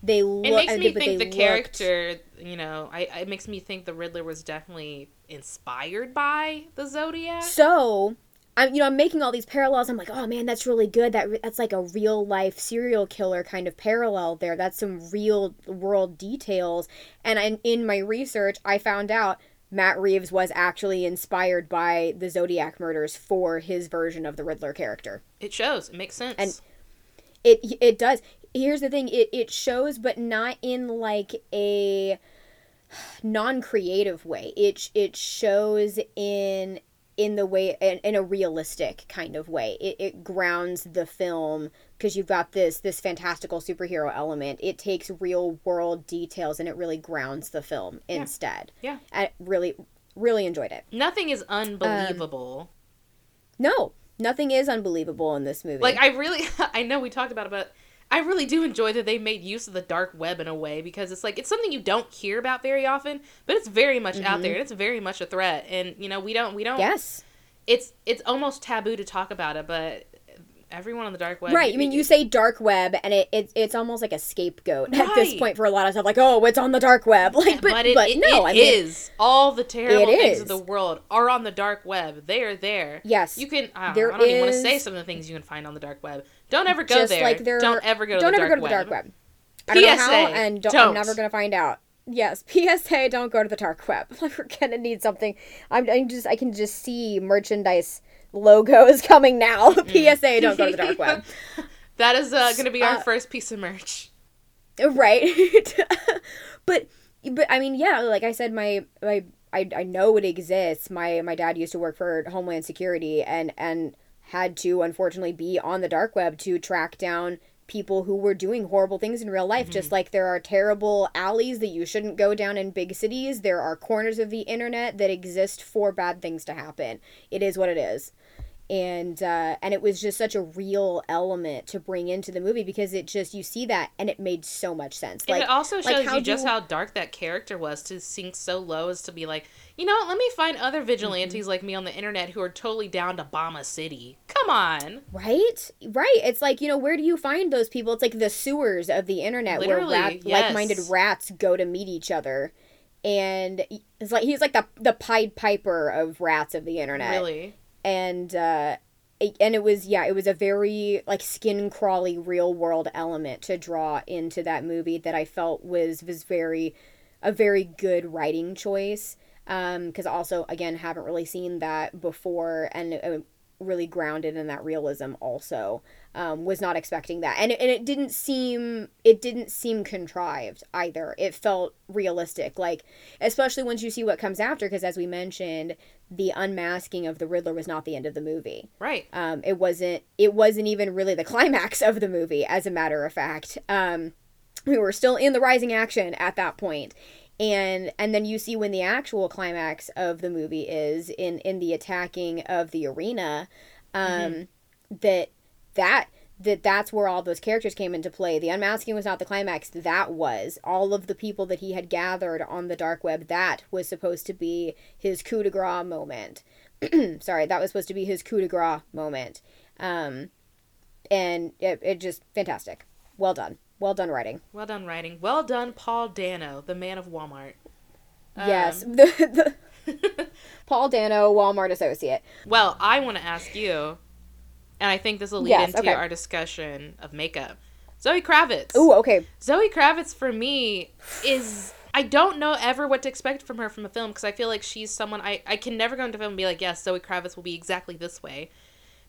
They look. It makes me think the looked- character, you know, I, it makes me think the Riddler was definitely inspired by the Zodiac. So, I'm you know I'm making all these parallels. I'm like, oh man, that's really good. That that's like a real life serial killer kind of parallel there. That's some real world details. And I, in my research, I found out Matt Reeves was actually inspired by the Zodiac murders for his version of the Riddler character. It shows. It makes sense. And- It it does. Here's the thing. It it shows, but not in like a non-creative way. It it shows in in the way in, in a realistic kind of way. It, it grounds the film because you've got this this fantastical superhero element. It takes real world details and it really grounds the film instead. Yeah. I really really enjoyed it. Nothing Um, is unbelievable. No, nothing is unbelievable in this movie. like I really, I know we talked about it, but I really do enjoy that they made use of the dark web in a way because it's like it's something you don't hear about very often, but it's very much out there and it's very much a threat. And you know we don't we don't. Mm-hmm. yes. It's it's almost taboo to talk about it, but everyone on the dark web. Right. I mean, you say dark web, and it, it it's almost like a scapegoat at this point for a lot of stuff. Like, oh, it's on the dark web. Like, but, but it, but it- no, it I mean, is. all the terrible things is. of the world are on the dark web. They are there. Yes. you can. I don't, There I don't even want to say some of the things you can find on the dark web. Don't ever go just there. like there. don't ever go. To Don't the ever dark go to the dark web. I don't know how, PSA, and don't, I'm never gonna find out. Yes, PSA, don't go to the dark web. Like, we're gonna need something. I'm, I'm just, I can just see merchandise logos coming now. PSA, don't go to the dark web. That is uh, going to be our Uh, first piece of merch. right but but i mean yeah like i said my my I, I know it exists my my dad used to work for homeland security and and had to unfortunately be on the dark web to track down people who were doing horrible things in real life. Just mm-hmm. like there are terrible alleys that you shouldn't go down in big cities there are corners of the internet that exist for bad things to happen. It is what it is and uh, and it was just such a real element to bring into the movie because it just you see that and it made so much sense. and it also like, shows how you just do- how dark that character was to sink so low as to be like, you know what? Let me find other vigilantes Mm-hmm. like me on the internet who are totally down to bomb a city. Come on. right, right. It's like you know where do you find those people? It's like the sewers of the internet Literally, where rat, yes. like-minded rats go to meet each other, and it's like he's like the the Pied Piper of rats of the internet. Really. And uh it- and it was yeah it was a very like skin crawly real world element to draw into that movie that i felt was was very a very good writing choice um because also again haven't really seen that before and uh, really grounded in that realism also um, was not expecting that. And, and it didn't seem it didn't seem contrived either. It felt realistic like especially once you see what comes after because as we mentioned the unmasking of the riddler was not the end of the movie. Right. um, it wasn't it wasn't even really the climax of the movie as a matter of fact. Um, we were still in the rising action at that point. And and then you see when the actual climax of the movie is in in the attacking of the arena um that that that that's where all those characters came into play. The unmasking was not the climax. That was. All of the people that he had gathered on the dark web that was supposed to be his coup de grace moment. Sorry that was supposed to be his coup de grace moment. Um and it, it just fantastic. Well done. Well done writing. Well done writing. Well done, Paul Dano, the man of Walmart. yes. Um, the, the paul dano walmart associate. Well, I want to ask you, and I think this will lead Yes, into okay. our discussion of makeup. Zoe Kravitz. Ooh, okay Zoe Kravitz for me is I don't know ever what to expect from her from a film because I feel like she's someone I I can never go into film and be like yes Zoe Kravitz will be exactly this way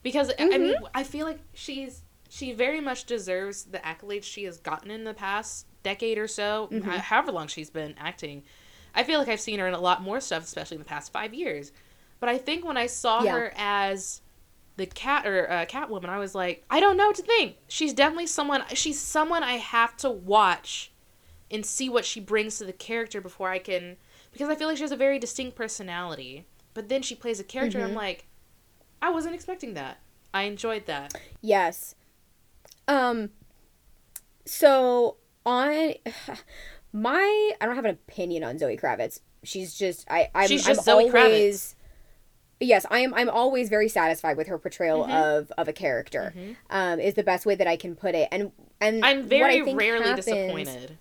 because I mean Mm-hmm. I feel like she's she very much deserves the accolades she has gotten in the past decade or so Mm-hmm. however long she's been acting I feel like I've seen her in a lot more stuff especially in the past five years but I think when I saw Yeah. her as the cat or uh, Catwoman, I was like, I don't know what to think. She's definitely someone. She's someone I have to watch and see what she brings to the character before I can, because I feel like she has a very distinct personality. But then she plays a character. Mm-hmm. I'm like, I wasn't expecting that. I enjoyed that. Yes. Um so on my I don't have an opinion on Zoe Kravitz. She's just I I'm, She's I'm just Zoe always yes I am I'm always very satisfied with her portrayal Mhm. of of a character. Mhm. Um, is the best way that I can put it. And and I'm what I very rarely happens- disappointed.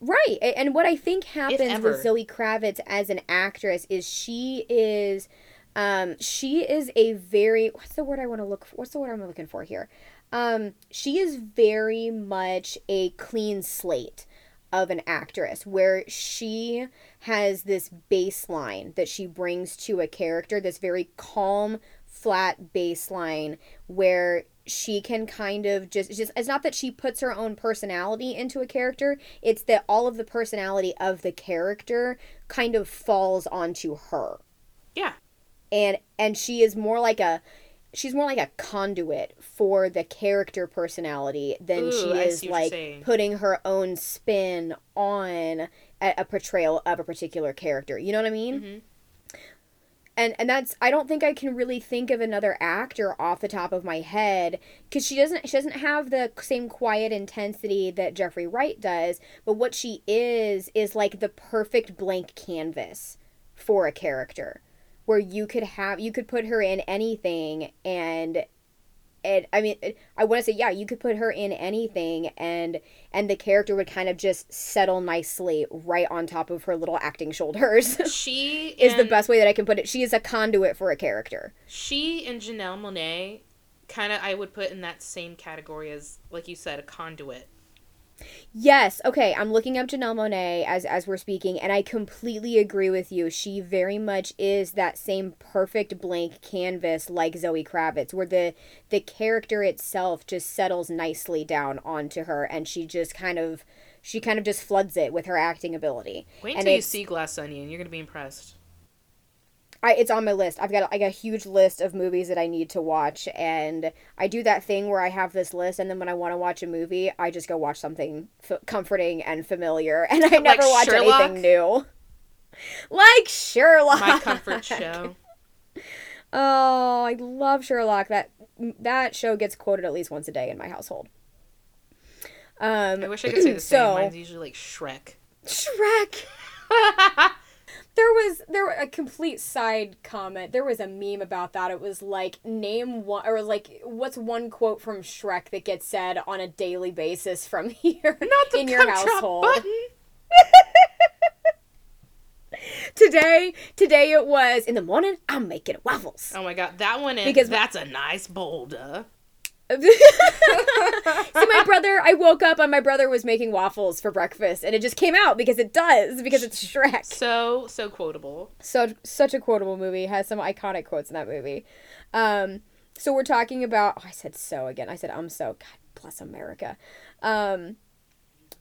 Right. And what I think happens with Zoe Kravitz as an actress is she is um she is a very what's the word I want to look for? What's the word I'm looking for here? Um she is very much a clean slate of an actress where she has this baseline that she brings to a character, this very calm, flat baseline where she can kind of just it's just it's not that she puts her own personality into a character it's that all of the personality of the character kind of falls onto her Yeah. and and she is more like a she's more like a conduit for the character personality than Ooh, she is see what you're like putting her own spin on a, a portrayal of a particular character. You know what i mean? Mhm. and and that's I don't think I can really think of another actor off the top of my head because she doesn't she doesn't have the same quiet intensity that Jeffrey Wright does, but what she is is like the perfect blank canvas for a character where you could have you could put her in anything and it I mean I want to say yeah you could put her in anything and and the character would kind of just settle nicely right on top of her little acting shoulders. She is the best way that I can put it. She is a conduit for a character. She and Janelle Monáe, kind of, I would put in that same category as, like you said, a conduit. Yes. Okay. I'm looking up Janelle Monáe as as we're speaking, and I completely agree with you. She very much is that same perfect blank canvas like Zoe Kravitz, where the the character itself just settles nicely down onto her, and she just kind of she kind of just floods it with her acting ability. Wait until you see Glass Onion. You're gonna be impressed. I, it's on my list. I've got got a huge list of movies that I need to watch, and I do that thing where I have this list, and then when I want to watch a movie, I just go watch something f- comforting and familiar, and I never watch Sherlock? anything new. Like Sherlock, My comfort show. Oh, I love Sherlock. That that show gets quoted at least once a day in my household. Um, I wish I could say the so, same. Mine's usually like Shrek. Shrek. There was there a complete side comment. There was a meme about that. It was like name one or like what's one quote from Shrek that gets said on a daily basis from here Not in your household. Today, today it was in the morning. I'm making waffles. Oh my god, that one is Because- that's a nice boulder. See, my brother, I woke up and my brother was making waffles for breakfast, and it just came out because it does because it's Shrek. So so quotable. so such a quotable movie has some iconic quotes in that movie um so we're talking about oh, i said so again i said i'm so god bless america um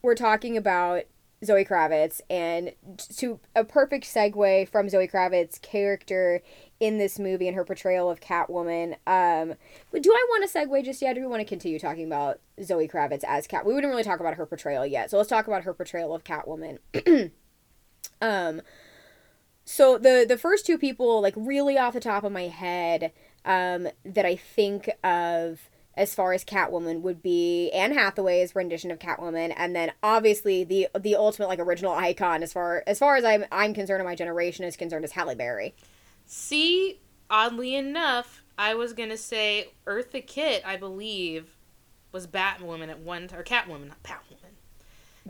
we're talking about zoe kravitz and to a perfect segue from zoe kravitz's character in this movie and her portrayal of catwoman. Um do i want to segue just yet do we want to continue talking about zoe kravitz as cat we wouldn't really talk about her portrayal yet so let's talk about her portrayal of catwoman. Um so the the first two people like really off the top of my head um that i think of as far as catwoman would be anne hathaway's rendition of catwoman and then obviously the the ultimate like original icon as far as far as i'm i'm concerned my generation is concerned is halle berry See, oddly enough, I was gonna say Eartha Kitt, I believe, was Batwoman at one or Catwoman, not Batwoman.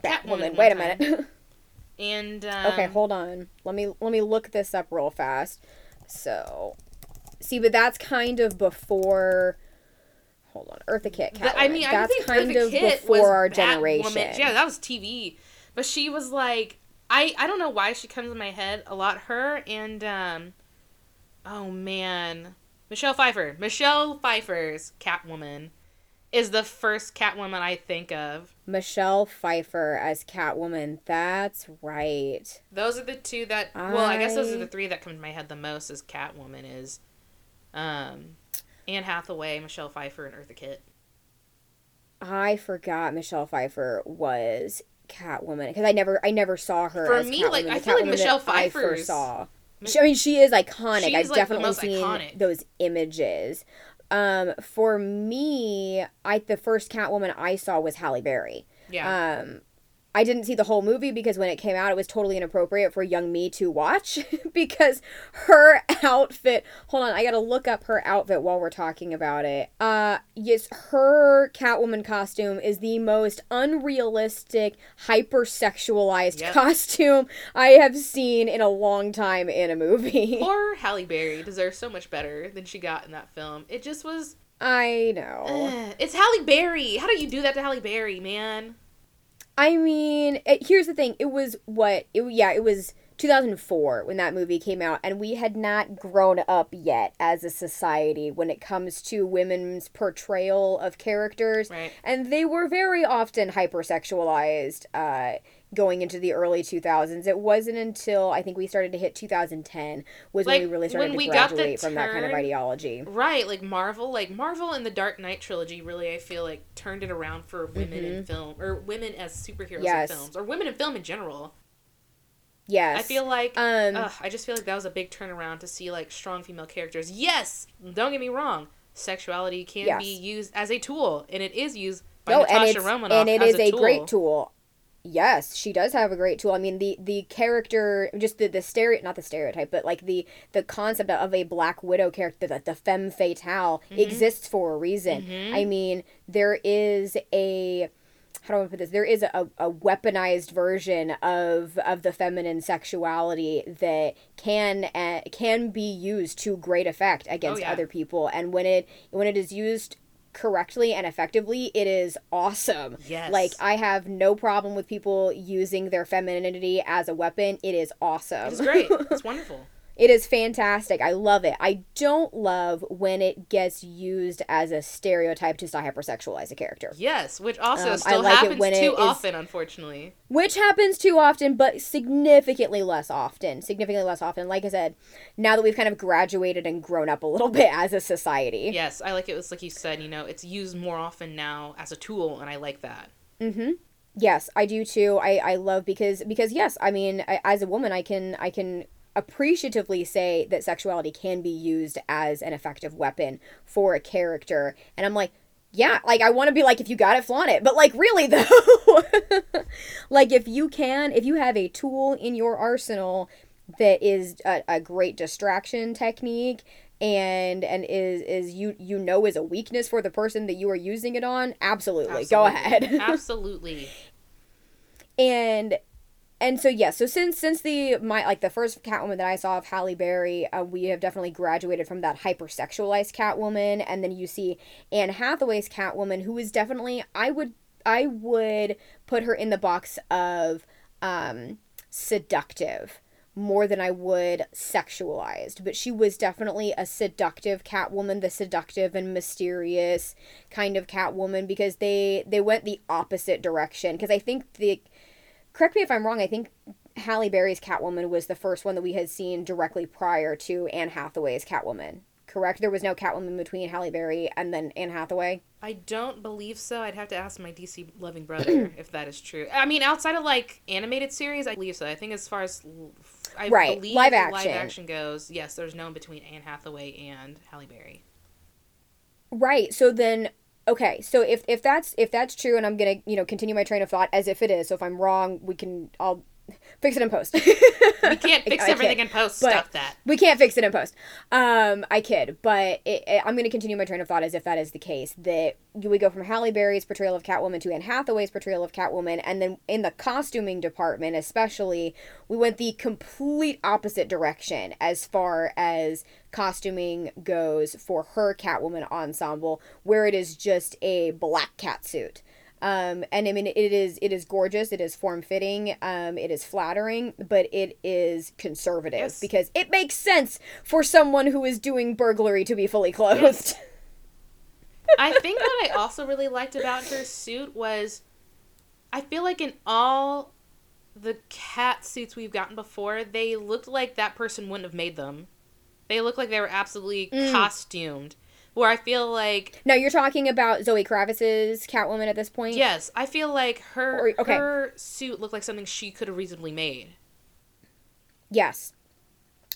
Catwoman batwoman wait a time. minute And um, okay hold on let me let me look this up real fast so see but that's kind of before hold on eartha kitt Th- I mean, I that's think kind Eartha of Kitt before our Batwoman. generation Yeah, that was TV. But she was like, I I don't know why she comes in my head a lot. Her and um, oh man, Michelle Pfeiffer. Michelle Pfeiffer's Catwoman is the first Catwoman I think of. Michelle Pfeiffer as Catwoman. That's right. Those are the two that. Well, I guess those are the three that come to my head the most. As Catwoman is, um, Anne Hathaway, Michelle Pfeiffer, and Eartha Kitt. I forgot Michelle Pfeiffer was Catwoman because I never I never saw her For as me, Catwoman. like, The I feel like Michelle I first saw. She, I mean, she is iconic. She's, I've like, definitely seen iconic. those images. Um, for me, I the first Catwoman I saw was Halle Berry. Yeah. Um, I didn't see the whole movie because when it came out, it was totally inappropriate for young me to watch because her outfit. Hold on, I gotta look up her outfit while we're talking about it. Uh, yes, her Catwoman costume is the most unrealistic, hypersexualized Yep. costume I have seen in a long time in a movie. Poor Halle Berry deserves so much better than she got in that film. It just was. I know. It's Halle Berry. How do you do that to Halle Berry, man? I mean, it, here's the thing. It was what? It, yeah, it was 2004 when that movie came out, and we had not grown up yet as a society when it comes to women's portrayal of characters. Right. And they were very often hypersexualized uh, going into the early 2000s. It wasn't until I think we started to hit 2010 was Like, when we really started to we got the graduate from that kind of ideology. Right, like Marvel, like Marvel and the Dark Knight trilogy really I feel like turned it around for women in film or women as superheroes Mm-hmm. Yes. in films or women in film in general. Yes. I feel like Um, ugh, I just feel like that was a big turnaround to see like strong female characters. Yes, don't get me wrong. Sexuality can Yes. be used as a tool and it is used by No, Natasha and Romanoff and it as is a, tool. great tool. Yes, she does have a great tool. I mean, the the character, just the the stereo, not the stereotype, but like the the concept of a Black Widow character, the, the femme fatale, Mm-hmm. exists for a reason. I mean, there is a how do I put this? There is a, a weaponized version of of the feminine sexuality that can uh, can be used to great effect against Oh, yeah. other people, and when it when it is used correctly and effectively, it is awesome. Yes. Like I have no problem with people using their femininity as a weapon. It is awesome. It's great. It's wonderful. It is fantastic. I love it. I don't love when it gets used as a stereotype to hypersexualize a character. Yes, which also Um, still like happens too is- often, unfortunately. Which happens too often, but significantly less often. Significantly less often. Like I said, now that we've kind of graduated and grown up a little bit as a society. Yes, I like it. It's like you said, you know, it's used more often now as a tool, and I like that. Mm-hmm. Yes, I do too. I, I love because because yes, I mean, I, as a woman, I can I can appreciatively say that sexuality can be used as an effective weapon for a character, and I'm like, yeah, like I want to be like, if you got it, flaunt it. But like, really though, like if you can, if you have a tool in your arsenal that is a, a great distraction technique and and is is you you know is a weakness for the person that you are using it on absolutely, go ahead Absolutely. and and so yeah so since since the my like the first catwoman that i saw of halle berry uh, we have definitely graduated from that hypersexualized catwoman and then you see anne hathaway's catwoman who is definitely i would i would put her in the box of um seductive more than I would sexualized, but she was definitely a seductive Catwoman, the seductive and mysterious kind of Catwoman because they they went the opposite direction. Because I think the correct me if I'm wrong, I think Halle Berry's Catwoman was the first one that we had seen directly prior to Anne Hathaway's Catwoman. Correct? There was no Catwoman between Halle Berry and then Anne Hathaway. I don't believe so. I'd have to ask my DC loving brother if that is true. I mean, outside of like animated series, I believe so. I think as far as I Right, believe live live action. action goes, yes, there's no in between Anne Hathaway and Halle Berry. Right. So then okay, so if if that's if that's true and I'm to, you know, continue my train of thought as if it is. So if I'm wrong, we can I'll fix it in post. We can't fix I everything in post. Stop that. We can't fix it in post. Um, I kid, but it, it- I'm going to continue my train of thought as if that is the case. That we go from Halle Berry's portrayal of Catwoman to Anne Hathaway's portrayal of Catwoman, and then in the costuming department, especially, we went the complete opposite direction as far as costuming goes for her Catwoman ensemble, where it is just a black cat suit. Um, and I mean, it is it is gorgeous. It is form fitting. Um, it is flattering, but it is conservative Yes. because it makes sense for someone who is doing burglary to be fully clothed. Yes. I think what I also really liked about her suit was I feel like in all the cat suits we've gotten before, they looked like that person wouldn't have made them. They look like they were absolutely Mm. costumed. Where I feel like now you're talking about Zoe Kravitz's Catwoman at this point. yes, I feel like her Or- okay. her suit looked like something she could have reasonably made. Yes.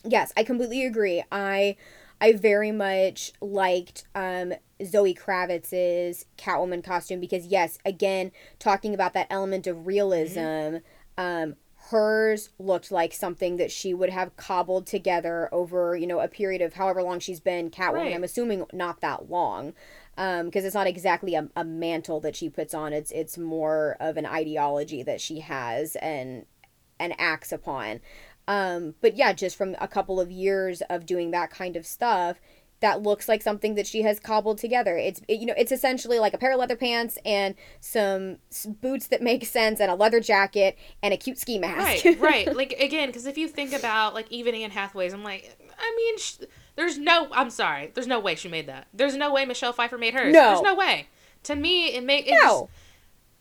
Yes, I completely agree. I I very much liked um Zoe Kravitz's Catwoman costume because yes, again, talking about that element of realism, Mm-hmm. um, hers looked like something that she would have cobbled together over, you know, a period of however long she's been Catwoman. Right. I'm assuming not that long. because it's not exactly a, a mantle that she puts on. It's it's more of an ideology that she has and and acts upon. Um, but yeah, just from a couple of years of doing that kind of stuff, that looks like something that she has cobbled together. It's it, you know it's essentially like a pair of leather pants and some boots that make sense and a leather jacket and a cute ski mask. Right, right. Like again, because if you think about like even Anne Hathaway's, I'm like, I mean, sh- there's no. I'm sorry, there's no way she made that. There's no way Michelle Pfeiffer made hers. No. there's no way. To me, it makes no.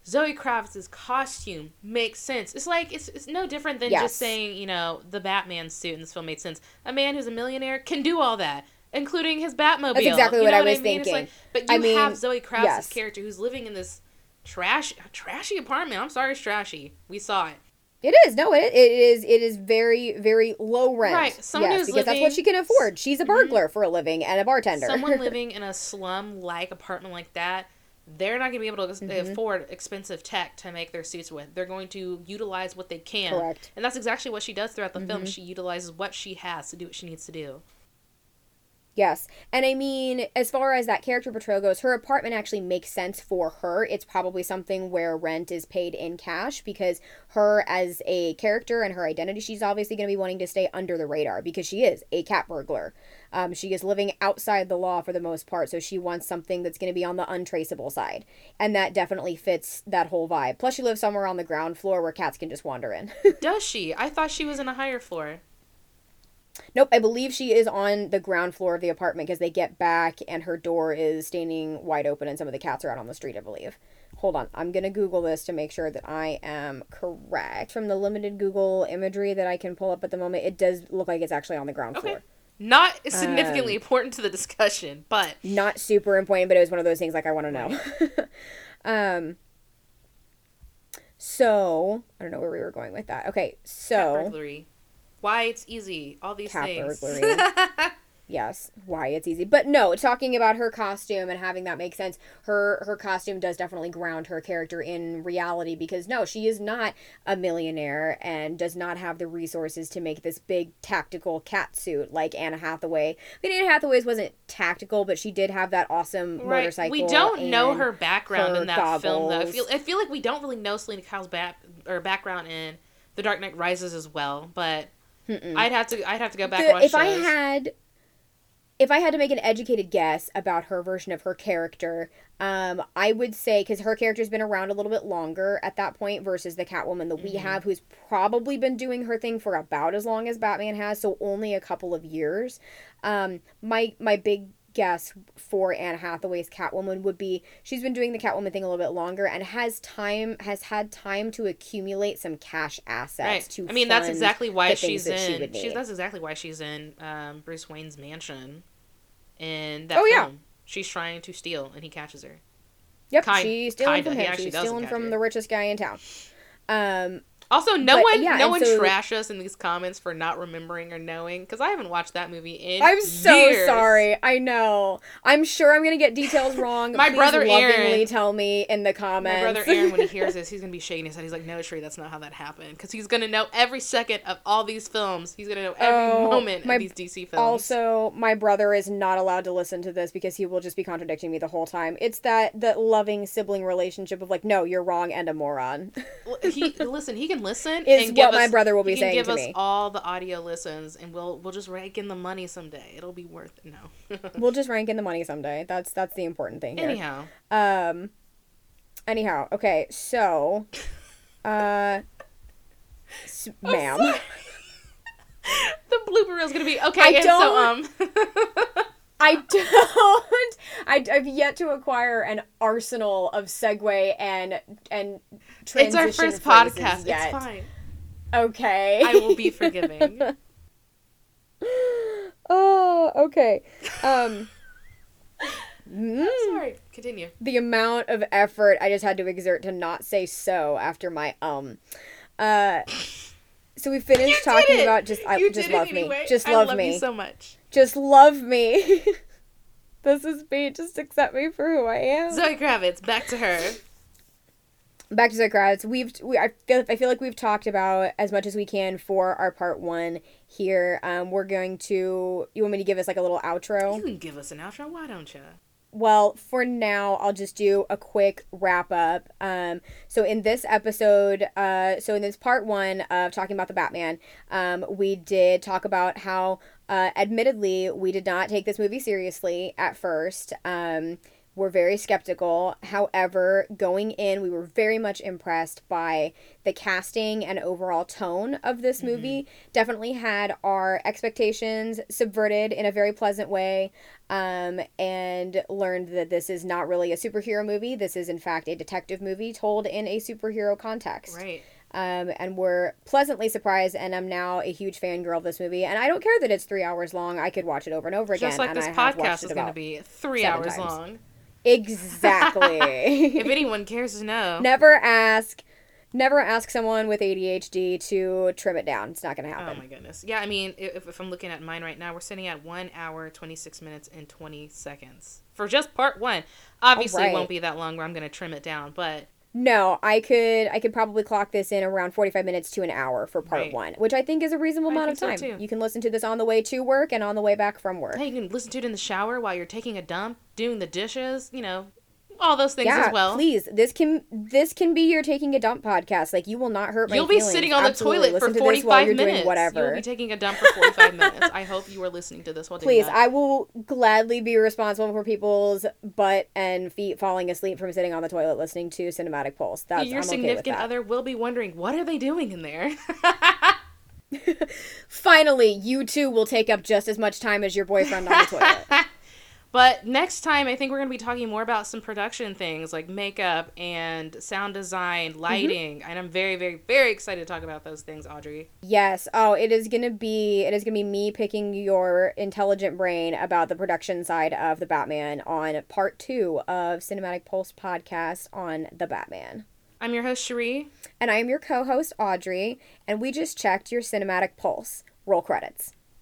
Zoe Kravitz's costume makes sense. It's like it's it's no different than Yes. just saying you know the Batman suit in this film made sense. A man who's a millionaire can do all that. Including his Batmobile. That's exactly You what I was mean? It's thinking. like- but you I mean, have Zoe Kravitz's yes. character who's living in this trash, trashy apartment. I'm sorry, it's trashy. We saw it. It is no, it, it is it is very very low rent. Right, someone yes, who's because that's what she can afford. She's a burglar for a living and a bartender. someone living in a slum like apartment like that they're not going to be able to Mm-hmm. afford expensive tech to make their suits with they're going to utilize what they can Correct. Mm-hmm. and that's exactly what she does throughout the film she utilizes what she has to do what she needs to do Yes. And I mean, as far as that character portrayal goes, her apartment actually makes sense for her. It's probably something where rent is paid in cash because her as a character and her identity, she's obviously going to be wanting to stay under the radar because she is a cat burglar. Um, she is living outside the law for the most part, so she wants something that's going to be on the untraceable side. And that definitely fits that whole vibe. Plus, she lives somewhere on the ground floor where cats can just wander in. does she i thought she was in a higher floor Nope, I believe she is on the ground floor of the apartment because they get back and her door is standing wide open and some of the cats are out on the street, I believe. Hold on, I'm gonna Google this to make sure that I am correct. From the limited Google imagery that I can pull up at the moment, it does look like it's actually on the ground okay floor. not significantly Um, important to the discussion but Not super important, but it was one of those things like I want to know. um. So I don't know where we were going with that. Okay, cat so burglary why it's easy all these Cat things burglary. yes why it's easy but no talking about her costume and having that make sense her her costume does definitely ground her character in reality because no she is not a millionaire and does not have the resources to make this big tactical cat suit like anna hathaway I mean, anna hathaway's wasn't tactical but she did have that awesome Right. motorcycle We don't know her background her in that film, though. I feel I feel like we don't really know Selina Kyle's back or background in The Dark Knight Rises as well. But I'd have to I'd have to go back the- and watch if I had if I had to make an educated guess about her version of her character, um, I would say because her character's been around a little bit longer at that point versus the Catwoman that we Mm-hmm. have, who's probably been doing her thing for about as long as Batman has, so only a couple of years. Um, my my big guess for Anne Hathaway's Catwoman would be she's been doing the Catwoman thing a little bit longer and has time has had time to accumulate some cash assets Right. to I mean, that's exactly why she's she in. she's that's exactly why she's in um, Bruce Wayne's mansion. In that Oh, yeah. she's trying to steal, and he catches her. Yep, Kind- she's stealing kinda. from him. She's stealing from her. the richest guy in town. Um, Also, no But, one, yeah, no one so- trash us in these comments for not remembering or knowing because I haven't watched that movie in. I'm so years. sorry. I know. I'm sure I'm gonna get details wrong. My Please brother Aaron- tell me in the comments. My brother Aaron, when he hears this, he's gonna be shaking his head. He's like, "No, Tree, that's not how that happened." Because he's gonna know every second of all these films. He's gonna know every Oh, moment my- of these DC films. also, my brother is not allowed to listen to this because he will just be contradicting me the whole time. It's that that loving sibling relationship of like, no, you're wrong and a moron. He listen. He can listen. Is what my us- brother will be can saying give to us me. all the audio listens, and we'll we'll just rank in the money someday. It'll be worth it. No. we'll just rank in the money someday. That's that's the important thing here. Anyhow, Um. Anyhow, okay, so, uh, s- ma'am. the blooper reel is gonna be okay. I and so um. I don't. I, I've yet to acquire an arsenal of segue and and it's our first podcast. Yet. It's fine. Okay. I will be forgiving. oh, okay. Um. mm, Sorry. Continue. the amount of effort I just had to exert to not say so after my um. Uh. So we finished talking it! about just I you just love anyway. me. Just I love love me. you so much. just love me. This is me. Just accept me for who I am. Zoe Kravitz, back to her. Back to Kravitz. We've we I feel I feel like we've talked about as much as we can for our part one here. Um, we're going to. You want me to give us like a little outro? You can give us an outro, why don't you? well, for now, I'll just do a quick wrap up. Um, so in this episode, uh, so in this part one of talking about the Batman, um, we did talk about how, uh, admittedly, we did not take this movie seriously at first. Um, we're very skeptical. However, going in, we were very much impressed by the casting and overall tone of this Mm-hmm. movie. Definitely had our expectations subverted in a very pleasant way, um, and learned that this is not really a superhero movie. This is, in fact, a detective movie told in a superhero context. Right. Um, and we're pleasantly surprised, and I'm now a huge fangirl of this movie. And I don't care that it's three hours long. I could watch it over and over again. Just like and this I have watched podcast is going to be three hours times. long. Exactly. If anyone cares to know, never ask, never ask someone with ADHD to trim it down. It's not going to happen. Oh my goodness. Yeah, I mean, if, if I'm looking at mine right now, we're sitting at one hour, 26 minutes, and 20 seconds for just part one. Obviously, Alright. it won't be that long where I'm going to trim it down, but No, I could, I could probably clock this in around 45 minutes to an hour for part Right. one, which I think is a reasonable I amount of time. so. You can listen to this on the way to work and on the way back from work. hey, you can listen to it in the shower while you're taking a dump, doing the dishes, you know, all those things yeah, as well. please. This can this can be your taking a dump podcast. Like you will not hurt You'll be feelings. sitting on the Absolutely. toilet for Listen this while 45 minutes. whatever. You'll be taking a dump for 45 minutes. I hope you are listening to this while doing Please. I will gladly be responsible for people's butt and feet falling asleep from sitting on the toilet listening to Cinematic Pulse. That's Your I'm okay significant that. other will be wondering, what are they doing in there? Finally, you too will take up just as much time as your boyfriend on the toilet. But next time, I think we're going to be talking more about some production things like makeup and sound design, Mm-hmm. lighting. And I'm very, very, very excited to talk about those things, Audrey. Yes. Oh, it is gonna be it is gonna be me picking your intelligent brain about the production side of the Batman on part two of Cinematic Pulse podcast on the Batman. I'm your host, Cherie. And I am your co-host Audrey, and we just checked your Cinematic Pulse. Roll credits.